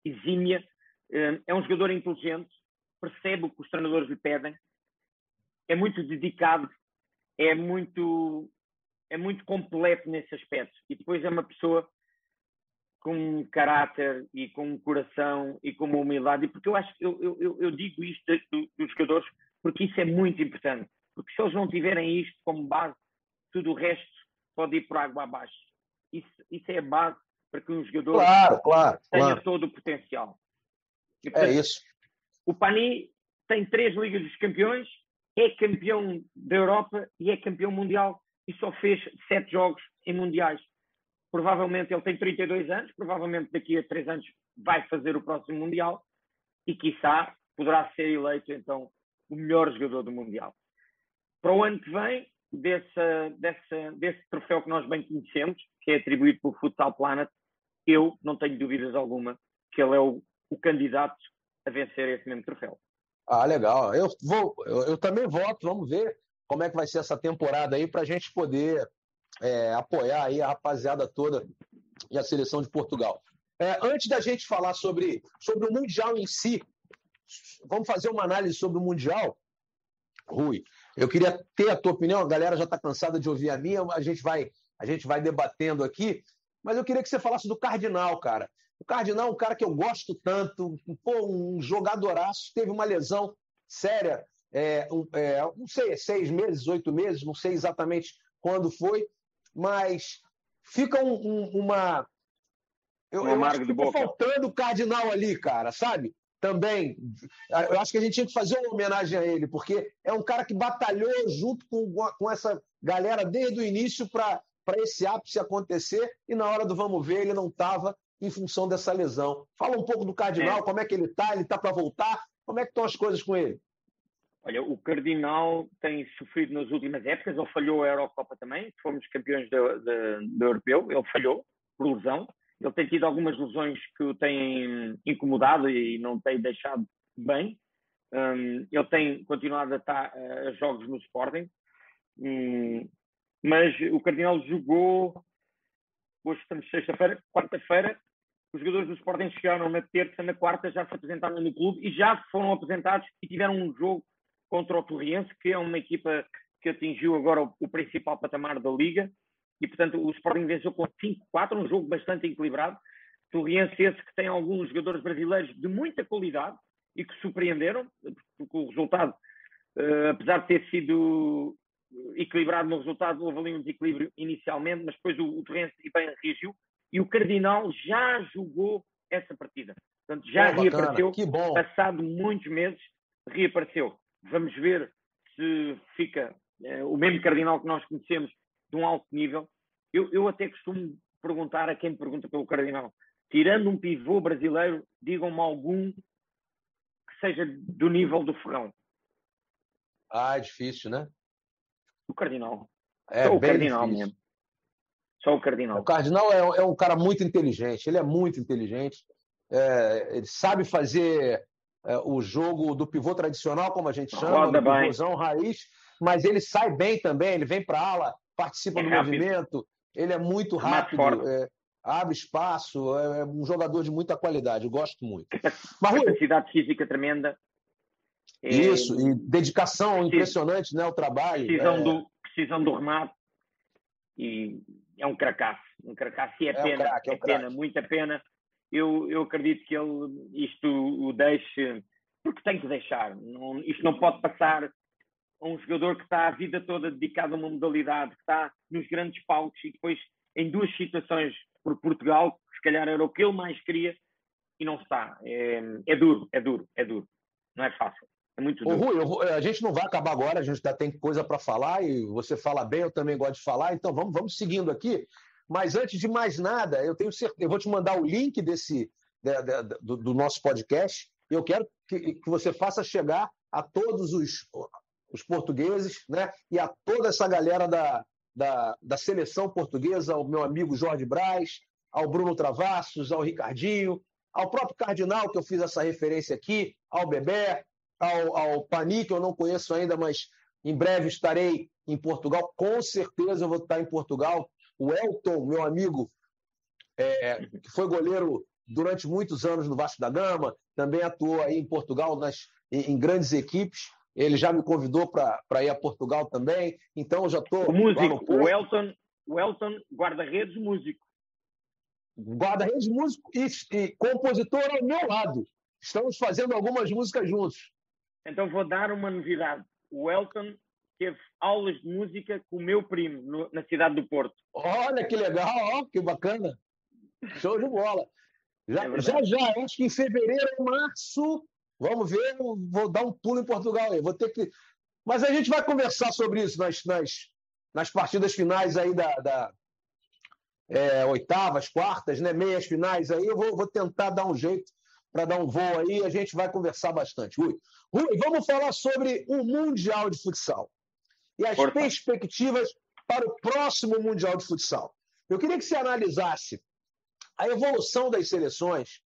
exímia, é um jogador inteligente, percebe o que os treinadores lhe pedem, é muito dedicado, é muito, é muito completo nesse aspecto. E depois é uma pessoa com um caráter e com um coração e com uma humildade, e porque eu acho que eu, eu, eu digo isto dos jogadores porque isso é muito importante. Porque se eles não tiverem isto como base, tudo o resto pode ir por água abaixo. Isso, isso é a base para que um jogador claro, claro, tenha claro. todo o potencial. E, portanto, é isso. O Pani tem três Ligas dos Campeões, é campeão da Europa e é campeão mundial e só fez sete jogos em mundiais provavelmente ele tem 32 anos, provavelmente daqui a três anos vai fazer o próximo Mundial e, quiçá, poderá ser eleito então o melhor jogador do Mundial. Para o ano que vem, desse, desse, desse troféu que nós bem conhecemos, que é atribuído pelo Futsal Planet, eu não tenho dúvidas alguma que ele é o, o candidato a vencer esse mesmo troféu. Ah, legal. Eu, vou, eu, eu também voto. Vamos ver como é que vai ser essa temporada aí para a gente poder é, apoiar aí a rapaziada toda e a seleção de Portugal. É, antes da gente falar sobre, sobre o Mundial em si, vamos fazer uma análise sobre o Mundial? Rui, eu queria ter a tua opinião, a galera já está cansada de ouvir a minha, a gente, vai, a gente vai debatendo aqui, mas eu queria que você falasse do Cardinal, cara. O Cardinal é um cara que eu gosto tanto, pô, um jogadoraço, teve uma lesão séria, é, um, é, não sei, seis meses, oito meses, não sei exatamente quando foi, mas fica um, um, uma. Eu, um eu acho que faltando o Cardinal ali, cara, sabe? Também. Eu acho que a gente tinha que fazer uma homenagem a ele, porque é um cara que batalhou junto com, com essa galera desde o início para esse ápice acontecer, e na hora do vamos ver, ele não estava em função dessa lesão. Fala um pouco do Cardinal, é. como é que ele está, ele está para voltar, como é que estão as coisas com ele? Olha, o Cardinal tem sofrido nas últimas épocas, ele falhou a Eurocopa também, fomos campeões do, do, do Europeu, ele falhou por lesão. Ele tem tido algumas lesões que o têm incomodado e não tem deixado bem. Um, ele tem continuado a estar a jogos no Sporting, um, mas o Cardinal jogou. Hoje estamos sexta-feira, quarta-feira. Os jogadores do Sporting chegaram na terça, na quarta, já se apresentaram no clube e já foram apresentados e tiveram um jogo contra o Torriense, que é uma equipa que atingiu agora o, principal patamar da Liga. E, portanto, o Sporting venceu com 5-4, um jogo bastante equilibrado. Torriense esse que tem alguns jogadores brasileiros de muita qualidade e que surpreenderam, porque o resultado, uh, apesar de ter sido equilibrado no resultado, houve ali um desequilíbrio inicialmente, mas depois o, o Torrense bem reagiu. E o Cardinal já jogou essa partida. Portanto, já oh, reapareceu, passado muitos meses, reapareceu. Vamos ver se fica é, o mesmo cardinal que nós conhecemos de um alto nível. Eu, eu até costumo perguntar a quem me pergunta pelo cardinal, tirando um pivô brasileiro, digam-me algum que seja do nível do Ferrão. Ah, é difícil, né? O cardinal. É, Só o cardinal difícil. mesmo. Só o cardinal. O cardinal é, é, um cara muito inteligente, ele é muito inteligente. É, ele sabe fazer é, o jogo do pivô tradicional, como a gente chama, Roda do pivôzão raiz, mas ele sai bem também, ele vem para a ala, participa é do movimento, ele é muito é rápido, é, abre espaço, é, um jogador de muita qualidade, eu gosto muito. Capacidade física tremenda. Isso, e dedicação impressionante, né, o trabalho. Precisam, do, precisam do remate e é um cracaço, um cracaço e é, pena, um crack, é, um pena, muita pena eu, eu acredito que ele isto o deixe, porque tem que deixar. Não, isto não pode passar a um jogador que está a vida toda dedicado a uma modalidade, que está nos grandes palcos e depois em duas situações por Portugal, que se calhar era o que ele mais queria e não está. É, é duro, é duro, é duro. Não é fácil. É muito. Ô, Rui, a gente não vai acabar agora, a gente já tem coisa para falar e você fala bem, eu também gosto de falar, então vamos, vamos seguindo aqui. Mas antes de mais nada, eu tenho certeza, eu vou te mandar o link desse de, de, do, do, nosso podcast. E eu quero que, que você faça chegar a todos os, os portugueses, né? E a toda essa galera da, da, da seleção portuguesa, ao meu amigo Jorge Braz, ao Bruno Travassos, ao Ricardinho, ao próprio Cardinal, que eu fiz essa referência aqui, ao Bebé, ao, ao Pani, que eu não conheço ainda, mas em breve estarei em Portugal. Com certeza eu vou estar em Portugal o Elton, meu amigo, é, que foi goleiro durante muitos anos no Vasco da Gama, também atuou aí em Portugal nas, em, em grandes equipes. Ele já me convidou para ir a Portugal também, então eu já estou. O músico, o Elton, o Elton guarda-redes músico. Guarda-redes músico e, e compositor ao meu lado. Estamos fazendo algumas músicas juntos. Então vou dar uma novidade. O Elton teve aulas de música com o meu primo no, na cidade do Porto. Olha que legal, ó, que bacana. Show de bola. Já, é já, já, acho que em fevereiro ou março, vamos ver, vou dar um pulo em Portugal aí. Vou ter que. Mas a gente vai conversar sobre isso nas, nas, nas partidas finais aí da, da é, oitavas, quartas, né, meias finais aí. Eu vou, vou tentar dar um jeito para dar um voo aí. A gente vai conversar bastante. Rui, Rui vamos falar sobre o Mundial de Futsal e as Porta. perspectivas para o próximo Mundial de Futsal. Eu queria que você analisasse a evolução das seleções.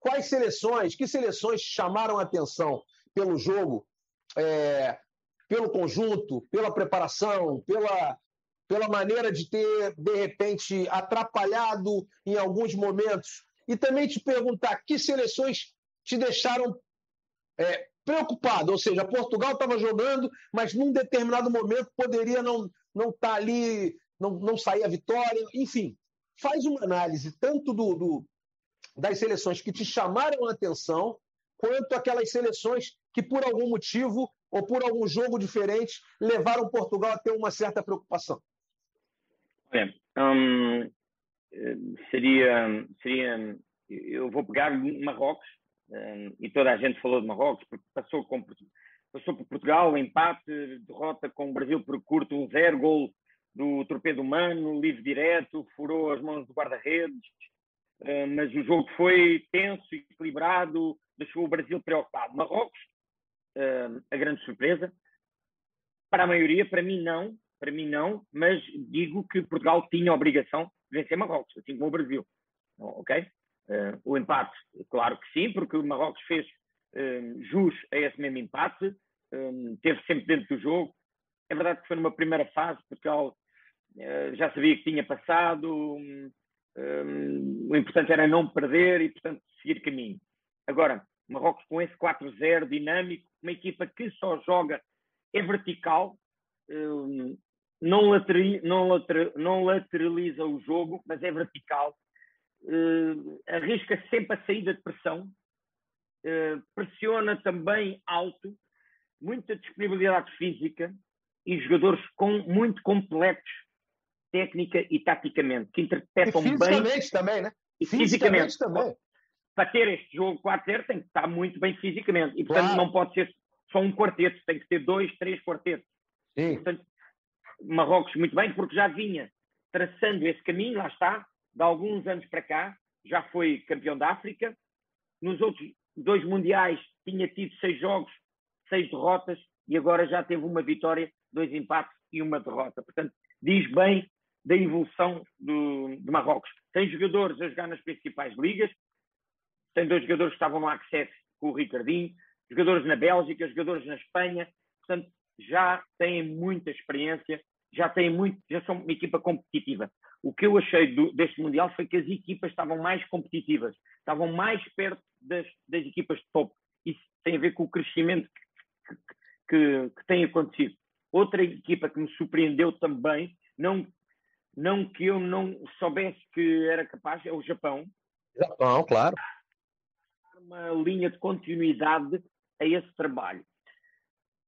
Quais seleções, que seleções chamaram a atenção pelo jogo, é, pelo conjunto, pela preparação, pela, pela maneira de ter, de repente, atrapalhado em alguns momentos? E também te perguntar que seleções te deixaram é, preocupado, ou seja, Portugal estava jogando, mas num determinado momento poderia não não estar tá ali, não, não sair a vitória, enfim, faz uma análise tanto do, do, das seleções que te chamaram a atenção, quanto aquelas seleções que por algum motivo ou por algum jogo diferente levaram Portugal a ter uma certa preocupação. É, seria, seria, eu vou pegar Marrocos, e toda a gente falou de Marrocos, porque passou, com, passou por Portugal, empate, derrota com o Brasil por curto, um zero, gol do torpedo humano, livre direto, furou as mãos do guarda-redes, mas o jogo foi tenso, equilibrado, deixou o Brasil preocupado. Marrocos a grande surpresa. Para a maioria, para mim não, para mim não, mas digo que Portugal tinha a obrigação vencer Marrocos, assim como o Brasil. Ok? Uh, o empate, claro que sim, porque o Marrocos fez uh, jus a esse mesmo empate, um, teve sempre dentro do jogo. É verdade que foi numa primeira fase, Portugal uh, já sabia que tinha passado, um, um, o importante era não perder e, portanto, seguir caminho. Agora, Marrocos com esse 4-0 dinâmico, uma equipa que só joga é vertical, não, lateri, não, later, não lateraliza o jogo, mas é vertical. Uh, arrisca sempre a saída de pressão, uh, pressiona também alto, muita disponibilidade física e jogadores com, muito completos técnica e taticamente, que interpretam e fisicamente bem. também, né? E fisicamente, fisicamente também. Para ter este jogo 4-0 tem que estar muito bem fisicamente. E, portanto, claro. não pode ser só um quarteto, tem que ter dois, três quartetos. Sim. Portanto, Marrocos muito bem, porque já vinha traçando esse caminho, lá está, de alguns anos para cá, já foi campeão da África. Nos outros dois mundiais tinha tido seis jogos, seis derrotas, e agora já teve uma vitória, dois empates e uma derrota. Portanto, diz bem da evolução do, de Marrocos. Tem jogadores a jogar nas principais ligas, tem dois jogadores que estavam no Access com o Ricardinho, jogadores na Bélgica, jogadores na Espanha, portanto, já têm muita experiência já têm muito, já são uma equipa competitiva. O que eu achei do, deste Mundial foi que as equipas estavam mais competitivas, estavam mais perto das, das equipas de top. Isso tem a ver com o crescimento que, que, que, tem acontecido. Outra equipa que me surpreendeu também, não, não que eu não soubesse que era capaz, é o Japão. Japão, claro. Uma linha de continuidade a esse trabalho.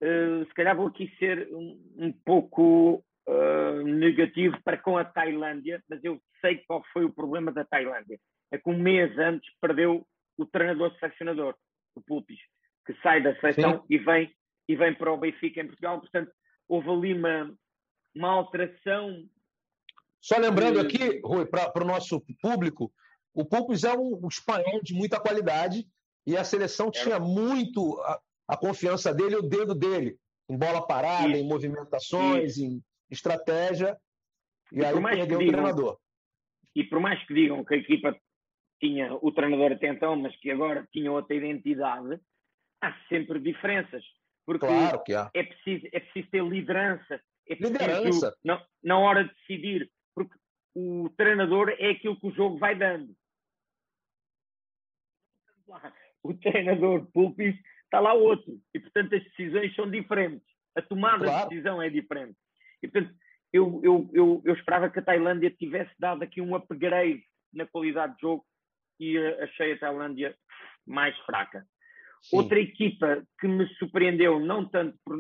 Uh, se calhar vou aqui ser um, um pouco uh, negativo para com a Tailândia, mas eu sei qual foi o problema da Tailândia. É que um mês antes perdeu o treinador selecionador, o Pulpis, que sai da seleção e vem, e vem para o Benfica em Portugal. Portanto, houve ali uma, uma alteração. Só lembrando aqui, Rui, para o nosso público, o Pulpis é um, espanhol de muita qualidade e a seleção é. tinha muito a, confiança dele, o dedo dele, em bola parada, Isso. em movimentações, Isso. em estratégia, e, e aí perdeu digam, o treinador. E por mais que digam que a equipa tinha o treinador até então, mas que agora tinha outra identidade, há sempre diferenças. Porque claro que há. É, preciso, é preciso ter liderança. É preciso, liderança. Na, na hora de decidir. Porque o treinador é aquilo que o jogo vai dando. O treinador Pulpis está lá outro. E, portanto, as decisões são diferentes. A tomada claro. de decisão é diferente. E, portanto, eu, eu, eu, eu, esperava que a Tailândia tivesse dado aqui um upgrade na qualidade de jogo e achei a Tailândia mais fraca. Sim. Outra equipa que me surpreendeu, não tanto por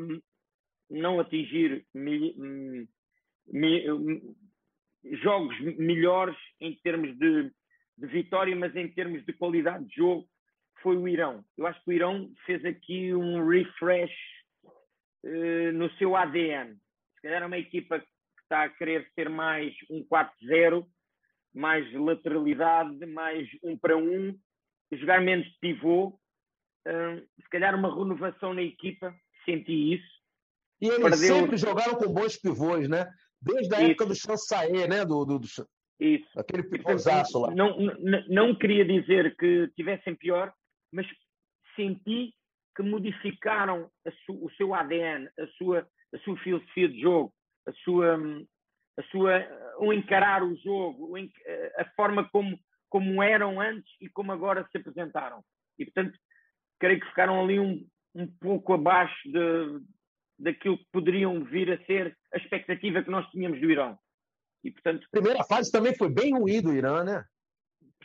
não atingir mi, mi, jogos melhores em termos de, de, vitória, mas em termos de qualidade de jogo, foi o Irão. Eu acho que o Irão fez aqui um refresh uh, no seu ADN calhar é uma equipa que está a querer ser mais um 4-0, mais lateralidade, mais um para um, jogar menos pivô. Uh, se calhar uma renovação na equipa, senti isso. E eles Perdeu... sempre jogaram com bons pivôs, né? Desde a isso. época do Chansaê, né? Do, do, do... Isso. Aquele pivôzaço lá. Não, não, não queria dizer que tivessem pior, mas senti que modificaram su, o seu ADN, a sua a sua filosofia de jogo, a sua, a sua, o encarar o jogo, a forma como, como eram antes e como agora se apresentaram. E, portanto, creio que ficaram ali um, um pouco abaixo de, daquilo que poderiam vir a ser a expectativa que nós tínhamos do Irão. E, portanto, a primeira fase também foi bem ruim do Irã, né?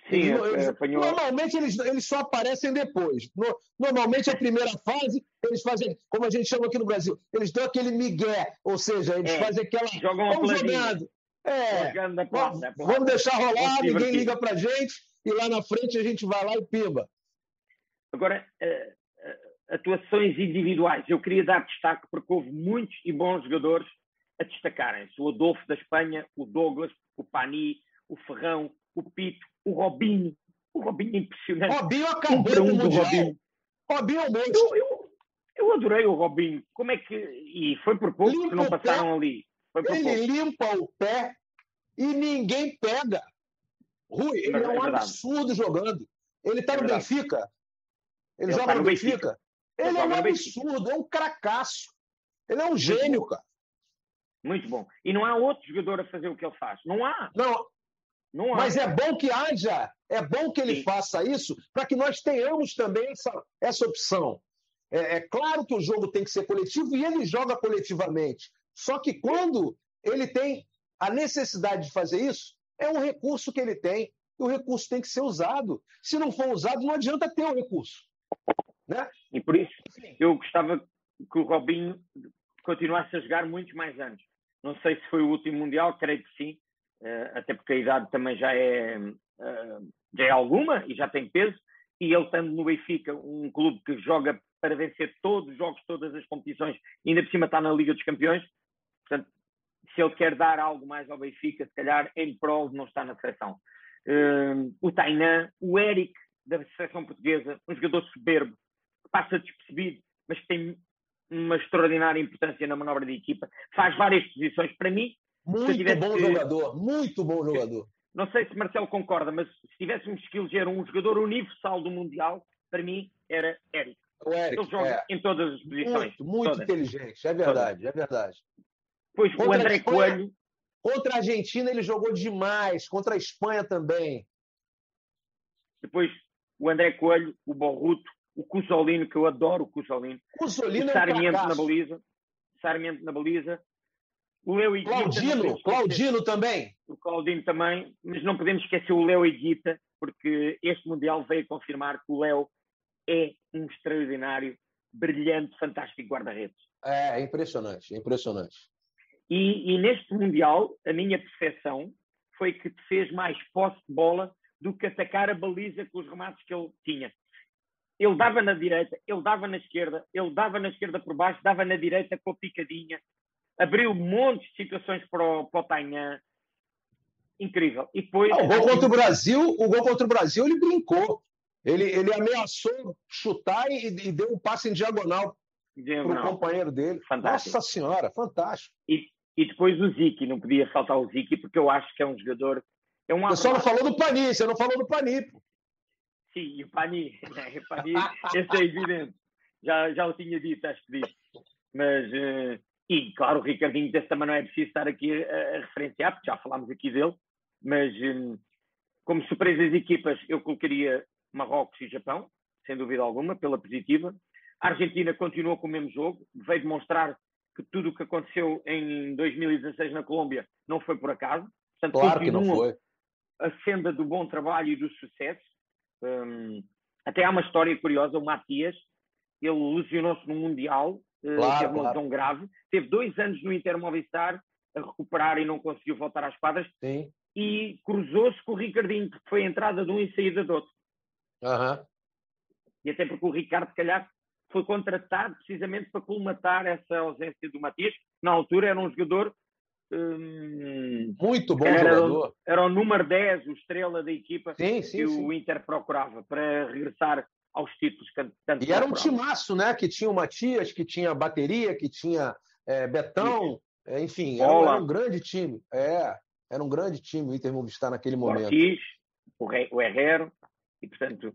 Sim, eles, eles, apanhou... Normalmente eles, eles só aparecem depois. No, normalmente a primeira fase, eles fazem, como a gente chama aqui no Brasil, eles dão aquele migué, ou seja, eles é, fazem aquela. Jogam vamos jogando. É, vamos, vamos deixar rolar, ninguém liga pra gente, e lá na frente a gente vai lá e pimba. Agora, uh, uh, atuações individuais. Eu queria dar destaque porque houve muitos e bons jogadores a destacarem-se. O Adolfo da Espanha, o Douglas, o Pani, o Ferrão, o Pito, o Robinho. O Robinho é impressionante. Robinho acabou um Mundial. Robinho. Robinho é um monstro. Eu, eu, eu adorei o Robinho. Como é que. E foi por pouco limpa que não passaram ali. ele pouco. limpa o pé e ninguém pega. Rui, ele é, é um absurdo jogando. Ele está é no Benfica. Ele, ele joga tá no Benfica. Benfica. Ele, é um absurdo, é um cracaço. Ele é um gênio, cara. Muito bom. E não há outro jogador a fazer o que ele faz. Não há. Não. Mas é bom que haja, é bom que ele Sim. faça isso para que nós tenhamos também essa, essa opção. É, é, claro que o jogo tem que ser coletivo e ele joga coletivamente. Só que quando ele tem a necessidade de fazer isso, é um recurso que ele tem e o recurso tem que ser usado. Se não for usado, não adianta ter o recurso. Né? E por isso eu gostava que o Robinho continuasse a jogar muitos mais anos. Não sei se foi o último Mundial, creio que sim, até porque a idade também já é, eh, já é alguma e já tem peso. E ele estando no Benfica, um clube que joga para vencer todos os jogos, todas as competições, ainda por cima está na Liga dos Campeões, portanto, se ele quer dar algo mais ao Benfica, se calhar em prol não estar na seleção. Uh, o Tainan, o Eric da seleção portuguesa, um jogador soberbo, que passa despercebido, mas que tem uma extraordinária importância na manobra de equipa, faz várias posições. Para mim, muito bom que... jogador, muito bom jogador. Não sei se Marcelo concorda, mas se tivéssemos que eleger um jogador universal do Mundial, para mim era Eric. O Eric, Ele joga é. em todas as posições. Muito, muito todas. inteligente, é verdade, todas. é verdade. Pois contra o André Espanha, Coelho. Contra a Argentina ele jogou demais, contra a Espanha também. Depois o André Coelho, o Borruto, o Cusolino, que eu adoro o Cusolino. Cusolino o Sarmiento é um na baliza. Sarmiento na baliza. O Iguita. Claudino, Claudino também. O Claudino também, mas não podemos esquecer o Leo Iguita, porque este Mundial veio confirmar que o Leo é um extraordinário, brilhante, fantástico guarda-redes. É, é impressionante, é impressionante. E, e, neste Mundial, a minha percepção foi que fez mais posse de bola do que atacar a baliza com os remates que ele tinha. Ele dava na direita, ele dava na esquerda, ele dava na esquerda por baixo, dava na direita com a picadinha, abriu montes de situações para o, para o Tanhã. Incrível. E depois, ah, o gol contra o Brasil, o gol contra o Brasil, ele brincou. Ele, ele ameaçou chutar e, e deu um passe em diagonal, para o companheiro dele. Fantástico. Nossa senhora, fantástico. E, e depois o Ziki, não podia faltar o Ziki, porque eu acho que é um jogador. É um você só não falou do Pani, você não falou do Pani. Sim, e o Pani, o Pani esse é evidente. Já, já o tinha dito, acho que disse. Mas, uh, e claro, o Ricardinho desse também não é preciso estar aqui a, a referenciar, porque já falámos aqui dele. Mas, um, como surpresas equipas, eu colocaria Marrocos e Japão, sem dúvida alguma, pela positiva. A Argentina continua com o mesmo jogo, veio demonstrar que tudo o que aconteceu em 2016 na Colômbia não foi por acaso. Portanto, claro que não foi. A senda do bom trabalho e do sucesso. Um, até há uma história curiosa, o Matias, ele lesionou-se no Mundial, claro, teve uma claro. lesão grave, teve dois anos no Inter Movistar a recuperar e não conseguiu voltar às quadras Sim. e cruzou-se com o Ricardinho, que foi a entrada de um e saída do outro. Uhum. E até porque o Ricardo, se calhar, foi contratado precisamente para colmatar essa ausência do Matias. Na altura era um jogador. Hum, Muito bom era, jogador. Era o número 10, o estrela da equipa sim, sim, que sim. o Inter procurava para regressar aos títulos tanto E era um timaço, né? Que tinha o Matias, que tinha bateria, que tinha é, Betão, é, enfim, era, era, um grande time. É, era um grande time o Inter Movistar naquele momento. Ortiz, o, o Herrero, e portanto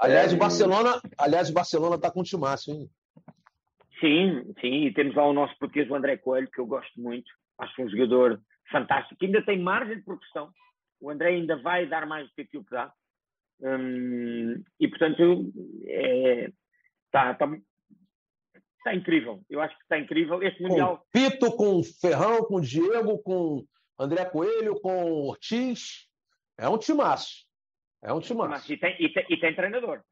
Aliás, o Barcelona, aliás, o Barcelona está com o timaço, hein? Sim, sim, e temos lá o nosso português, o André Coelho, que eu gosto muito. Acho um jogador fantástico, que ainda tem margem de progressão. O André ainda vai dar mais do que aquilo que dá. Hum, e, portanto, está é, tá, tá, tá incrível. Eu acho que está incrível. Este Mundial... Com Pito, com Ferrão, com Diego, com André Coelho, com Ortiz. É um timaço. É um time E tem, e, tem, e tem treinador.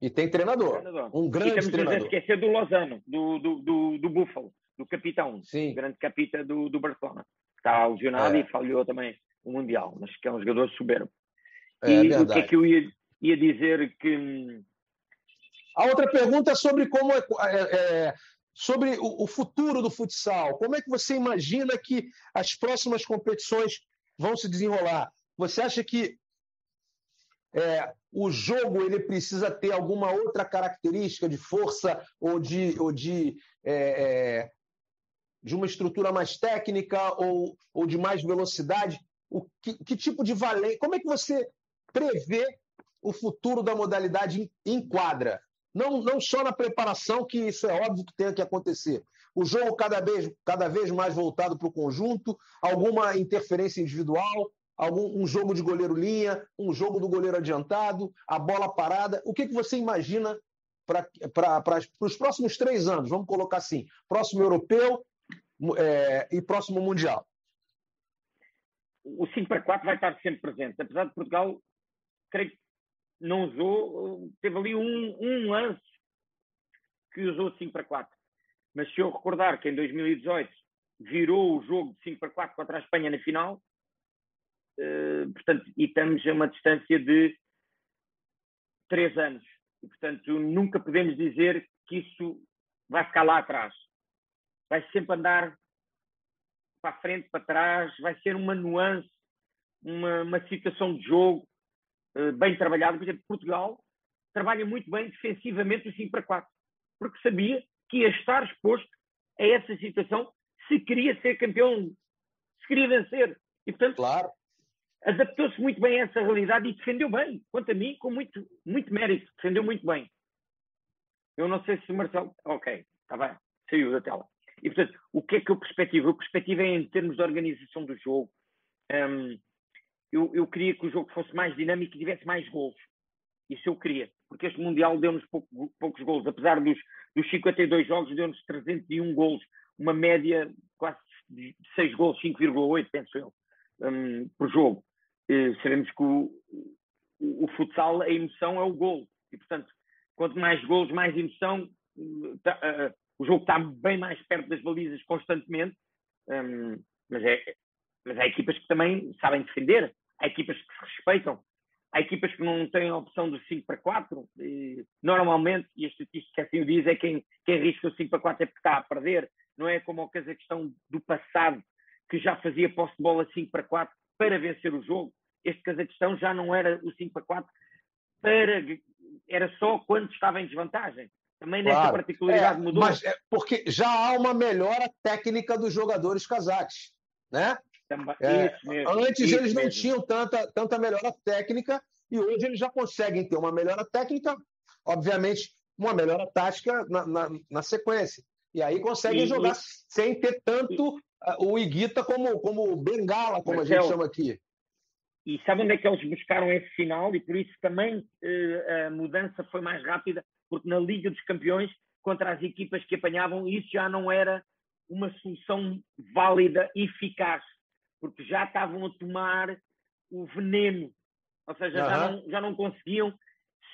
E tem treinador. treinador. Um grande e treinador. a esquecer do Lozano, do, do, do, do Buffalo, do capitão. Sim. O grande capitão do, do Barcelona. Está lesionado é. e falhou também o Mundial, mas que é um jogador soberbo. É, e é o que é que eu ia, ia dizer que... A outra pergunta é sobre como é, é, é sobre o, o, futuro do futsal. Como é que você imagina que as próximas competições vão se desenrolar? Você acha que é, o jogo ele precisa ter alguma outra característica de força ou de, ou de, é, é, de uma estrutura mais técnica ou, ou de mais velocidade? O que, que tipo de valência? Como é que você prevê o futuro da modalidade em, em quadra? Não, não só na preparação, que isso é óbvio que tem que acontecer. O jogo cada vez, cada vez mais voltado para o conjunto, alguma interferência individual, algum um jogo de goleiro linha, um jogo do goleiro adiantado, a bola parada. O que, que você imagina para os próximos três anos? Vamos colocar assim: próximo europeu é, e próximo mundial. O 5 para 4 vai estar sempre presente. Apesar de Portugal, creio que não usou, teve ali um, um lance que usou 5 para 4. Mas se eu recordar que em 2018 virou o jogo de 5 para 4 contra a Espanha na final, uh, portanto, e estamos a uma distância de 3 anos. E, portanto, nunca podemos dizer que isso vai ficar lá atrás. Vai sempre andar para frente, para trás, vai ser uma nuance, uma, uma situação de jogo bem trabalhada. Por exemplo, Portugal trabalha muito bem defensivamente o 5 para 4, porque sabia que ia estar exposto a essa situação se queria ser campeão, se queria vencer. E, portanto, claro. adaptou-se muito bem a essa realidade e defendeu bem, quanto a mim, com muito, muito mérito. Defendeu muito bem. Eu não sei se o Marcelo. Ok, está bem, saiu da tela. E, portanto, o que é que eu perspectivo? A perspectiva é em termos de organização do jogo. Um, eu, eu, queria que o jogo fosse mais dinâmico e tivesse mais gols. Isso eu queria, porque este Mundial deu-nos pouco, poucos gols. Apesar dos, dos 52 jogos, deu-nos 301 gols, uma média quase de 6 gols, 5,8, penso eu, um, por jogo. E sabemos que o, o, o, futsal, a emoção é o gol. E, portanto, quanto mais gols, mais emoção, tá, uh, o jogo está bem mais perto das balizas constantemente. Um, mas, é, mas há equipas que também sabem defender, há equipas que se respeitam, Há equipas que não têm a opção do 5 para 4. E, normalmente, e a estatística assim o diz, é quem, quem arrisca o 5 para 4 é porque está a perder. Não é como a questão do passado, que já fazia posse de bola 5 para 4 para vencer o jogo. Este Cazaquistão já não era o 5 para 4 para, era só quando estava em desvantagem. Também nessa claro. particularidade é, mudou. Mas é porque já há uma melhora técnica dos jogadores cazaques, né? É, mesmo, antes eles não mesmo. tinham tanta, tanta melhora técnica e hoje eles já conseguem ter uma melhora técnica, obviamente, uma melhora tática na, na, na sequência. E aí conseguem e, jogar e, sem ter tanto uh, o Iguita como, como bengala, como Marcelo, a gente chama aqui. E sabe onde é que eles buscaram esse final? E por isso também uh, a mudança foi mais rápida, porque na Liga dos Campeões, contra as equipas que apanhavam, isso já não era uma solução válida, eficaz porque já estavam a tomar o veneno, ou seja, uhum. já, não, já não conseguiam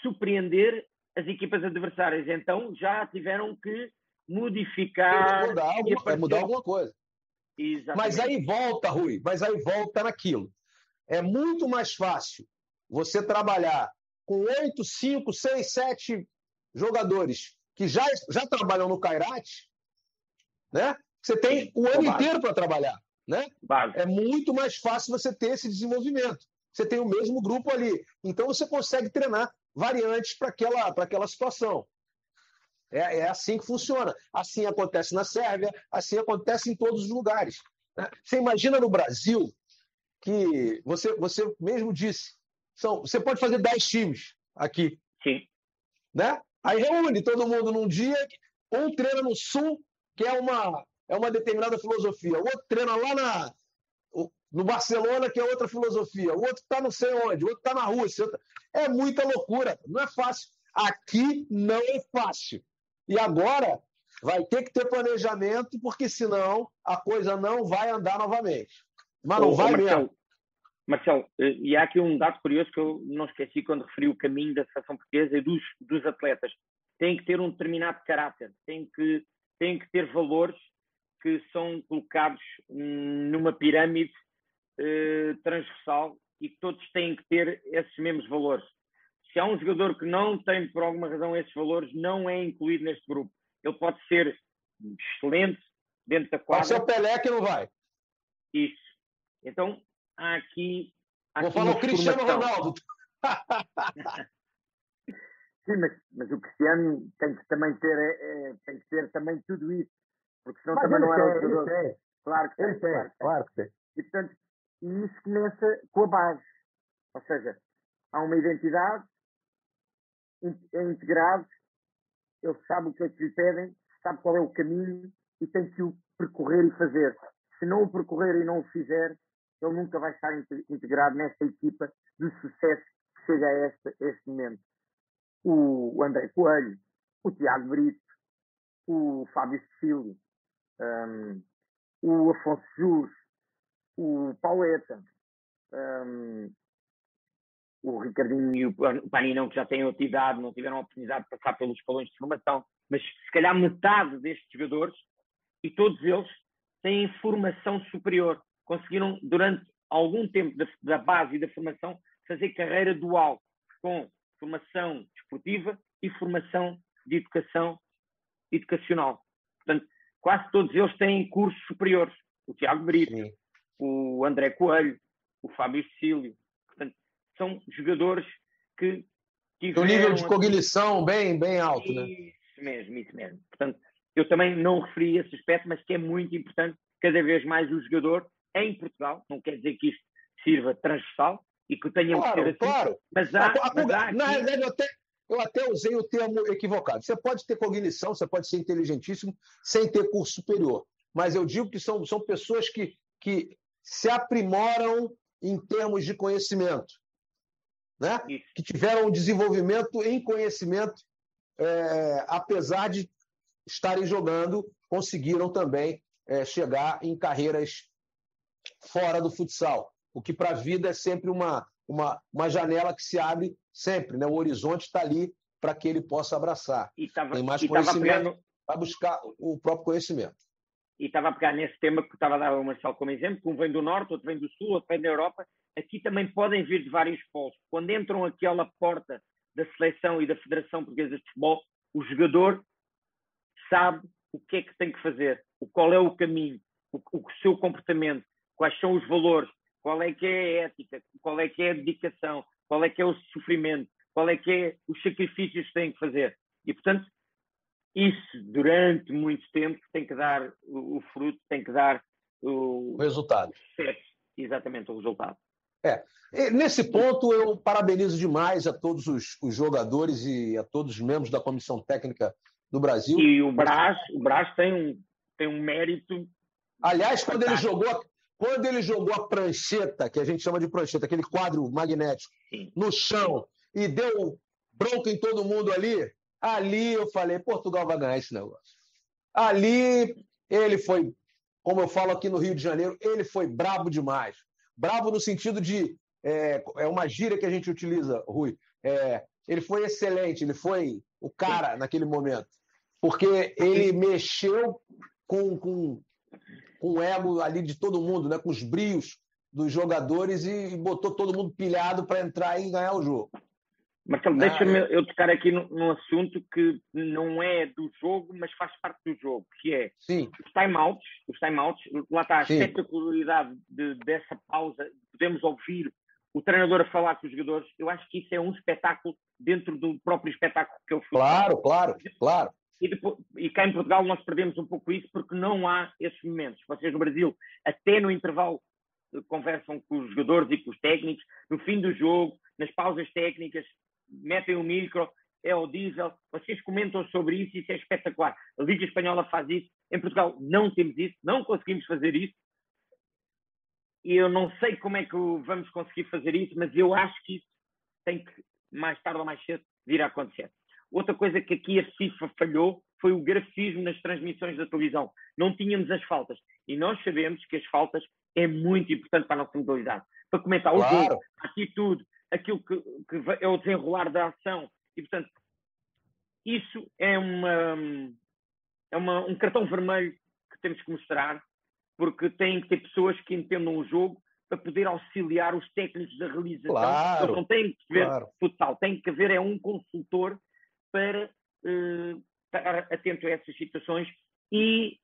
surpreender as equipas adversárias, então já tiveram que modificar. Mudar alguma, mudar alguma coisa. Exatamente. Mas aí volta, Rui, mas aí volta naquilo. É muito mais fácil você trabalhar com oito, cinco, seis, sete jogadores que já, já trabalham no Kairat, né? Você tem o ano inteiro para trabalhar. Né? É muito mais fácil você ter esse desenvolvimento. Você tem o mesmo grupo ali. Então você consegue treinar variantes para aquela, aquela situação. É, é, assim que funciona. Assim acontece na Sérvia, assim acontece em todos os lugares. Né? Você imagina no Brasil que você, você mesmo disse, são, você pode fazer 10 times aqui. Sim. Né? Aí reúne todo mundo num dia, um treina no sul, que é uma, é uma determinada filosofia. O outro treina lá na, no Barcelona, que é outra filosofia. O outro está não sei onde, o outro está na Rússia. É muita loucura, não é fácil. Aqui não é fácil. E agora vai ter que ter planejamento, porque senão a coisa não vai andar novamente. Mas não vai Marcelo, mesmo. Marcelo, e há aqui um dado curioso que eu não esqueci quando referi o caminho da seleção portuguesa e dos, dos atletas. Tem que ter um determinado caráter, tem que, tem que ter valores que são colocados numa pirâmide eh, transversal e que todos têm que ter esses mesmos valores. Se há um jogador que não tem, por alguma razão, esses valores, não é incluído neste grupo. Ele pode ser excelente dentro da quadra. Pode ser o Pelé que não vai. Isso. Então, há aqui. Há Vou aqui falar o Cristiano Ronaldo. Sim, mas, mas o Cristiano tem que também ter, é, é, tem que ter também tudo isso, porque senão mas também não era o jogador. Claro que tem, claro, claro que tem. E portanto, isso começa com a base. Ou seja, há uma identidade, é integrado, ele sabe o que é que lhe pedem, sabe qual é o caminho e tem que o percorrer e fazer. Se não o percorrer e não o fizer, ele nunca vai estar integrado nesta equipa de sucesso que chega a este, este momento. O André Coelho, o Tiago Brito, o Fábio Cecílio, um, o Afonso Jus, o Pauleta, um, o Ricardinho e o Paninão, que já têm outra idade, não tiveram a oportunidade de passar pelos escalões de formação, mas se calhar metade destes jogadores, e todos eles, têm formação superior. Conseguiram, durante algum tempo da, da base e da formação, fazer carreira dual, com formação desportiva e formação de educação educacional. Portanto, quase todos eles têm cursos superiores. O Tiago Brito, Sim. o André Coelho, o Fábio Cecílio. Portanto, são jogadores que tiveram... O nível de cognição bem, bem alto, isso né? Isso mesmo, isso mesmo. Portanto, eu também não referi esse aspecto, mas que é muito importante cada vez mais o jogador em Portugal, não quer dizer que isto sirva transversal e que tenha claro, que ser assim, claro. mas há, a, a, mas há Na realidade, eu até, eu até usei o termo equivocado. Você pode ter cognição, você pode ser inteligentíssimo sem ter curso superior, mas eu digo que são, são pessoas que, que se aprimoram em termos de conhecimento, né? que tiveram um desenvolvimento em conhecimento, é, apesar de estarem jogando, conseguiram também é, chegar em carreiras fora do futsal, o que para a vida é sempre uma, uma, uma janela que se abre sempre, né? o horizonte está ali para que ele possa abraçar. E tava, Tem mais conhecimento, pegando... vai buscar o próprio conhecimento. E estava a pegar nesse tema que estava a dar o Marcelo como exemplo, que um vem do Norte, outro vem do Sul, outro vem da Europa, aqui também podem vir de vários polos. Quando entram aquela porta da seleção e da Federação Portuguesa de Futebol, o jogador sabe o que é que tem que fazer, qual é o caminho, o, o seu comportamento, quais são os valores, qual é que é a ética, qual é que é a dedicação, qual é que é o sofrimento, qual é que é os sacrifícios que têm que fazer. E, portanto, isso durante muito tempo tem que dar o, o fruto, tem que dar o, o resultado. Sucesso, exatamente, o resultado. É. Nesse ponto, eu parabenizo demais a todos os, os, jogadores e a todos os membros da comissão técnica do Brasil. E o Brás, o Brás tem um, tem um mérito. Aliás, quando ele jogou quando ele jogou a prancheta, que a gente chama de prancheta, aquele quadro magnético, no chão e deu bronca em todo mundo ali, ali eu falei: Portugal vai ganhar esse negócio. Ali ele foi, como eu falo aqui no Rio de Janeiro, ele foi brabo demais. Brabo no sentido de. É, é uma gíria que a gente utiliza, Rui. É, ele foi excelente, ele foi o cara naquele momento. Porque ele mexeu com, com com o ego ali de todo mundo, né? com os brios dos jogadores e, botou todo mundo pilhado para entrar e ganhar o jogo. Marcelo, ah, deixa-me é. eu tocar aqui num, assunto que não é do jogo, mas faz parte do jogo, que é Sim. os timeouts, os timeouts, lá está a Sim. espetacularidade de, dessa pausa, podemos ouvir o treinador a falar com os jogadores, eu acho que isso é um espetáculo dentro do próprio espetáculo que eu fui. Claro, claro, claro. E, depois, e cá em Portugal nós perdemos um pouco isso porque não há esses momentos. Vocês no Brasil, até no intervalo, conversam com os jogadores e com os técnicos, no fim do jogo, nas pausas técnicas, metem o micro, é o diesel, vocês comentam sobre isso, isso é espetacular. A Liga Espanhola faz isso, em Portugal não temos isso, não conseguimos fazer isso. E eu não sei como é que vamos conseguir fazer isso, mas eu acho que isso tem que, mais tarde ou mais cedo, vir a acontecer. Outra coisa que aqui a FIFA falhou foi o grafismo nas transmissões da televisão. Não tínhamos as faltas. E nós sabemos que as faltas é muito importante para a nossa modalidade. Para comentar claro. o jogo, a atitude, aquilo que, que, é o desenrolar da ação. E, portanto, isso é, uma, é uma, um cartão vermelho que temos que mostrar, porque tem que ter pessoas que entendam o jogo para poder auxiliar os técnicos da realização. Claro, não têm que ver claro. total, tem que haver é um consultor para uh, estar atento a essas situações e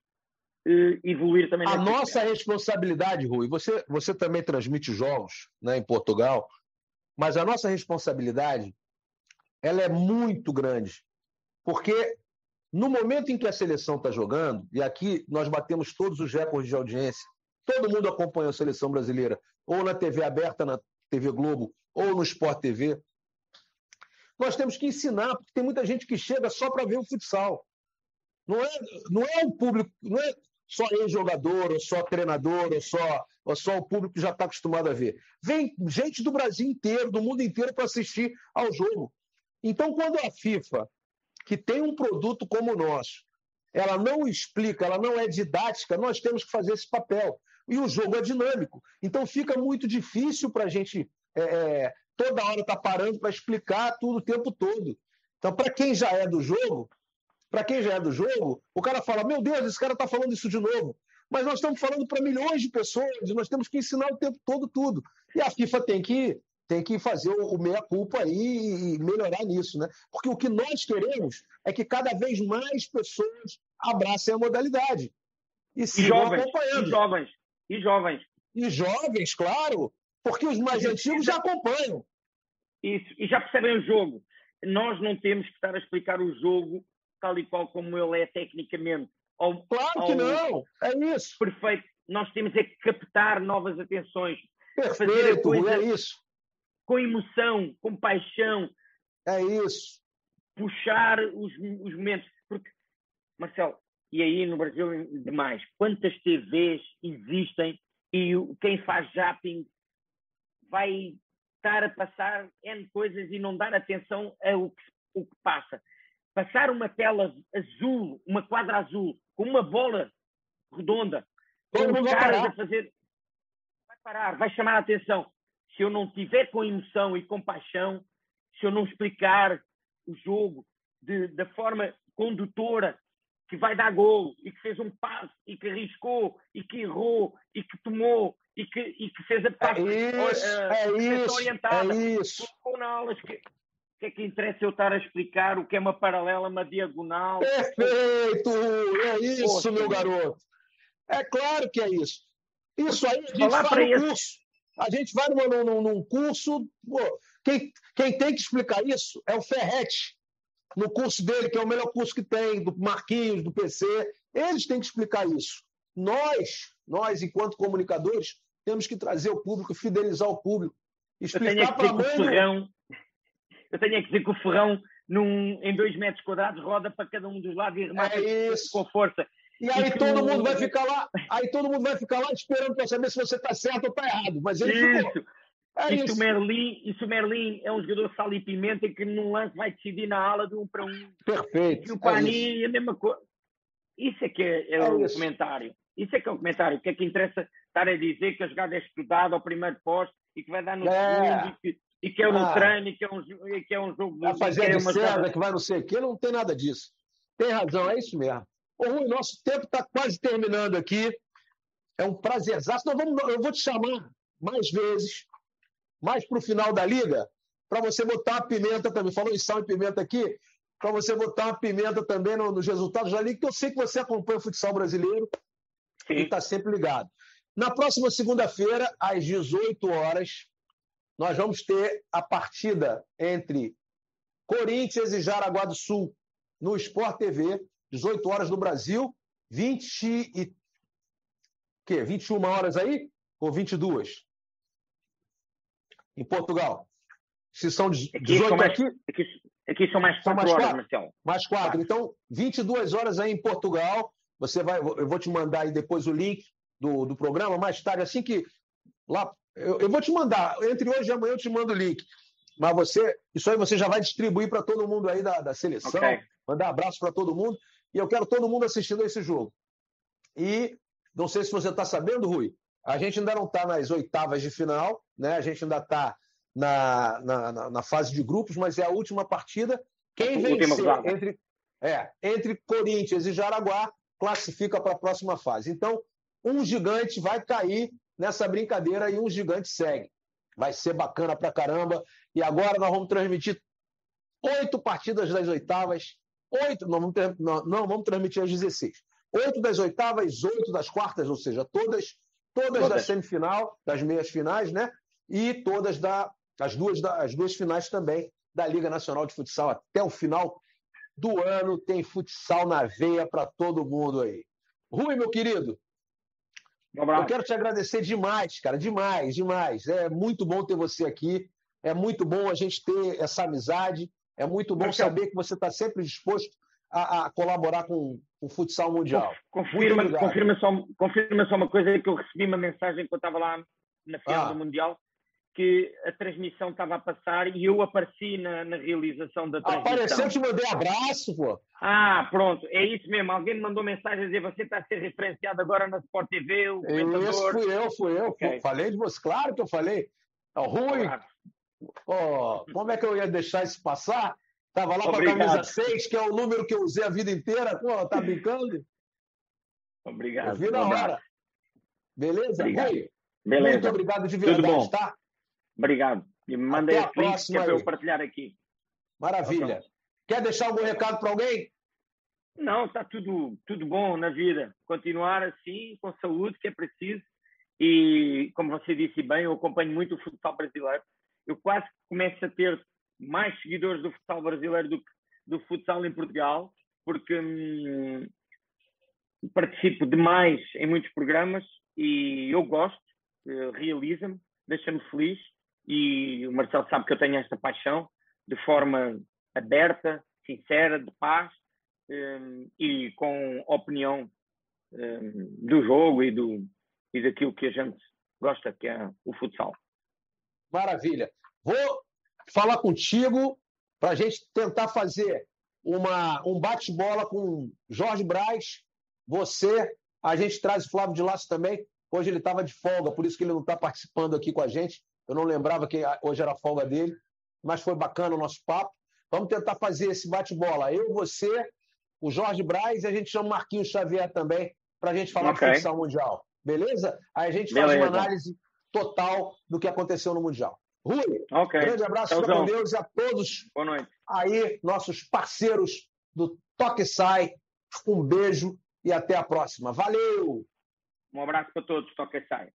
uh, evoluir também. A nossa responsabilidade, Rui, você, você também transmite jogos né, em Portugal. Mas a nossa responsabilidade ela é muito grande, porque no momento em que a seleção está jogando, e aqui nós batemos todos os recordes de audiência, todo mundo acompanha a seleção brasileira, ou na TV aberta, na TV Globo, ou no Sport TV. Nós temos que ensinar, porque tem muita gente que chega só para ver o futsal. Não é, não é o público, não é só ex-jogador, ou só treinador, ou só, ou só o público que já está acostumado a ver. Vem gente do Brasil inteiro, do mundo inteiro, para assistir ao jogo. Então, quando a FIFA, que tem um produto como o nosso, ela não explica, ela não é didática, nós temos que fazer esse papel. E o jogo é dinâmico. Então, fica muito difícil para a gente é, é, toda hora estar tá parando para explicar tudo o tempo todo. Então, para quem já é do jogo, para quem já é do jogo, o cara fala: Meu Deus, esse cara está falando isso de novo. Mas nós estamos falando para milhões de pessoas, e nós temos que ensinar o tempo todo tudo. E a FIFA tem que, tem que fazer o meia-culpa aí e melhorar nisso, né? Porque o que nós queremos é que cada vez mais pessoas abracem a modalidade. E, e jovens. E jovens, e jovens. E jovens, claro, porque os mais antigos já acompanham. Isso, e já percebem o jogo. Nós não temos que estar a explicar o jogo tal e qual como ele é tecnicamente. Ao, claro ao... que não, é isso. Perfeito. Nós temos é que captar novas atenções. Perfeito, fazer a coisa é isso. Com emoção, com paixão. É isso. Puxar os, os momentos. Porque, Marcelo, e aí no Brasil demais, quantas TVs existem e quem faz zapping vai estar a passar N coisas e não dar atenção ao que, o que passa passar uma tela azul, uma quadra azul, com uma bola redonda, com os caras a fazer. Vai parar, vai chamar a atenção. Se eu não tiver com emoção e compaixão, se eu não explicar o jogo de, da forma condutora que vai dar gol e que fez um passo e que arriscou e que errou e que tomou e que, e que fez a passe é isso, uh, é isso, orientada, é isso. com aulas que o que é que interessa eu estar a explicar o que é uma paralela, uma diagonal? Perfeito! É isso, Poxa, meu garoto. É claro que é isso. Isso aí a gente Falar vai no curso. A gente vai num, num, num curso. Pô, quem, quem tem que explicar isso é o Ferrete, no curso dele, que é o melhor curso que tem, do Marquinhos, do PC. Eles têm que explicar isso. Nós, nós, enquanto comunicadores, temos que trazer o público, fidelizar o público. Explicar para a mãe eu tenho é que dizer que o ferrão num, em dois metros quadrados roda para cada um dos lados e remata é com força. E aí e todo mundo vai ficar lá, aí todo mundo vai ficar lá esperando para saber se você está certo ou está errado. Mas ele isso. ficou. É isso. O Merlin, isso o Merlin é um jogador sal e pimenta que num lance vai decidir na ala de um para um. Perfeito. E o Pani é a mesma coisa. Isso é que é, é, é o isso. comentário. Isso é que é o comentário. O que é que interessa estar a dizer que a jogada é estudada ao primeiro posto e que vai dar no é. segundo e que, e que é um ah, treino, e que é um, e que é um jogo... Vai fazer de seda, que vai não sei o quê, não tem nada disso. Tem razão, é isso mesmo. Rui, nosso tempo está quase terminando aqui. É um prazerzaço. Nós vamos, eu vou te chamar mais vezes, mais para o final da liga, para você botar a pimenta também. Falou em sal e pimenta aqui, para você botar uma pimenta também nos resultados da liga, que eu sei que você acompanha o futsal brasileiro Sim. e está sempre ligado. Na próxima segunda-feira, às 18 horas, nós vamos ter a partida entre Corinthians e Jaraguá do Sul no Sport TV, 18 horas no Brasil, 20 e que 21 horas aí ou 22? Em Portugal. Se são 18 aqui, aqui, aqui, aqui são mais 4 mais horas, quatro, Marcelo. Mais 4. Então, 22 horas aí em Portugal. Você vai, eu vou te mandar aí depois o link do, do programa mais tarde, assim que lá eu, eu, vou te mandar, entre hoje e amanhã eu te mando o link. Mas você, isso aí você já vai distribuir para todo mundo aí da, da seleção, okay. mandar abraço para todo mundo. E eu quero todo mundo assistindo a esse jogo. E não sei se você está sabendo, Rui, a gente ainda não está nas oitavas de final, né? A gente ainda está na, na, na, fase de grupos, mas é a última partida. Quem vencer entre, é, entre Corinthians e Jaraguá classifica para a próxima fase. Então, um gigante vai cair nessa brincadeira e um gigante segue. Vai ser bacana pra caramba. E agora nós vamos transmitir oito partidas das oitavas, oito, não não, vamos transmitir as 16. Oito das oitavas, oito das quartas, ou seja, todas, todas, da semifinal, das meias finais, né? E todas da, as duas, as duas finais também da Liga Nacional de Futsal. Até o final do ano tem futsal na veia para todo mundo aí. Rui, meu querido, um eu quero te agradecer demais, cara, demais, demais. É muito bom ter você aqui. É muito bom a gente ter essa amizade. É muito bom saber que você está sempre disposto a, a colaborar com, o futsal mundial. Confirma, confirma, só, confirma só uma coisa que eu recebi uma mensagem eu estava lá na final ah. do Mundial que a transmissão estava a passar e eu apareci na, na realização da transmissão. Apareceu, te mandei abraço, pô. Ah, pronto, é isso mesmo. Alguém me mandou mensagem a dizer você está a ser referenciado agora na Sport TV, o comentador. Isso fui eu, fui eu. Okay. Falei de você, claro que eu falei. Rui, claro. oh, como é que eu ia deixar isso passar? Tava lá com a camisa 6, que é o número que eu usei a vida inteira. Pô, tá brincando? Obrigado. Eu vi na hora. Beleza? Obrigado. Rui, Beleza. Muito obrigado de verdade, tá? Obrigado. E me mandei a próxima para eu partilhar aqui. Maravilha. Quer deixar algum recado para alguém? Não, está tudo, tudo bom na vida. Continuar assim, com saúde, que é preciso. E, como você disse bem, eu acompanho muito o futsal brasileiro. Eu quase começo a ter mais seguidores do futsal brasileiro do que do futsal em Portugal, porque hum, participo demais em muitos programas e eu gosto, eh, realiza-me, deixa-me feliz e o Marcelo sabe que eu tenho esta paixão de forma aberta, sincera, de paz um, e com opinião um, do jogo e, do, e daquilo que a gente gosta, que é o futsal. Maravilha. Vou falar contigo para a gente tentar fazer uma, um bate-bola com Jorge Braz, você, a gente traz o Flávio de Laço também. Hoje ele estava de folga, por isso que ele não está participando aqui com a gente. Eu não lembrava que hoje era a folga dele, mas foi bacana o nosso papo. Vamos tentar fazer esse bate-bola. Eu, você, o Jorge Braz e a gente chama o Marquinhos Xavier também para a gente falar okay. de futsal mundial. Beleza? Aí a gente Beleza. faz uma análise total do que aconteceu no Mundial. Rui, okay. grande abraço, fica com Deus e a todos Boa noite. aí, nossos parceiros do Toque Sai. Um beijo e até a próxima. Valeu! Um abraço para todos, Toque Sai.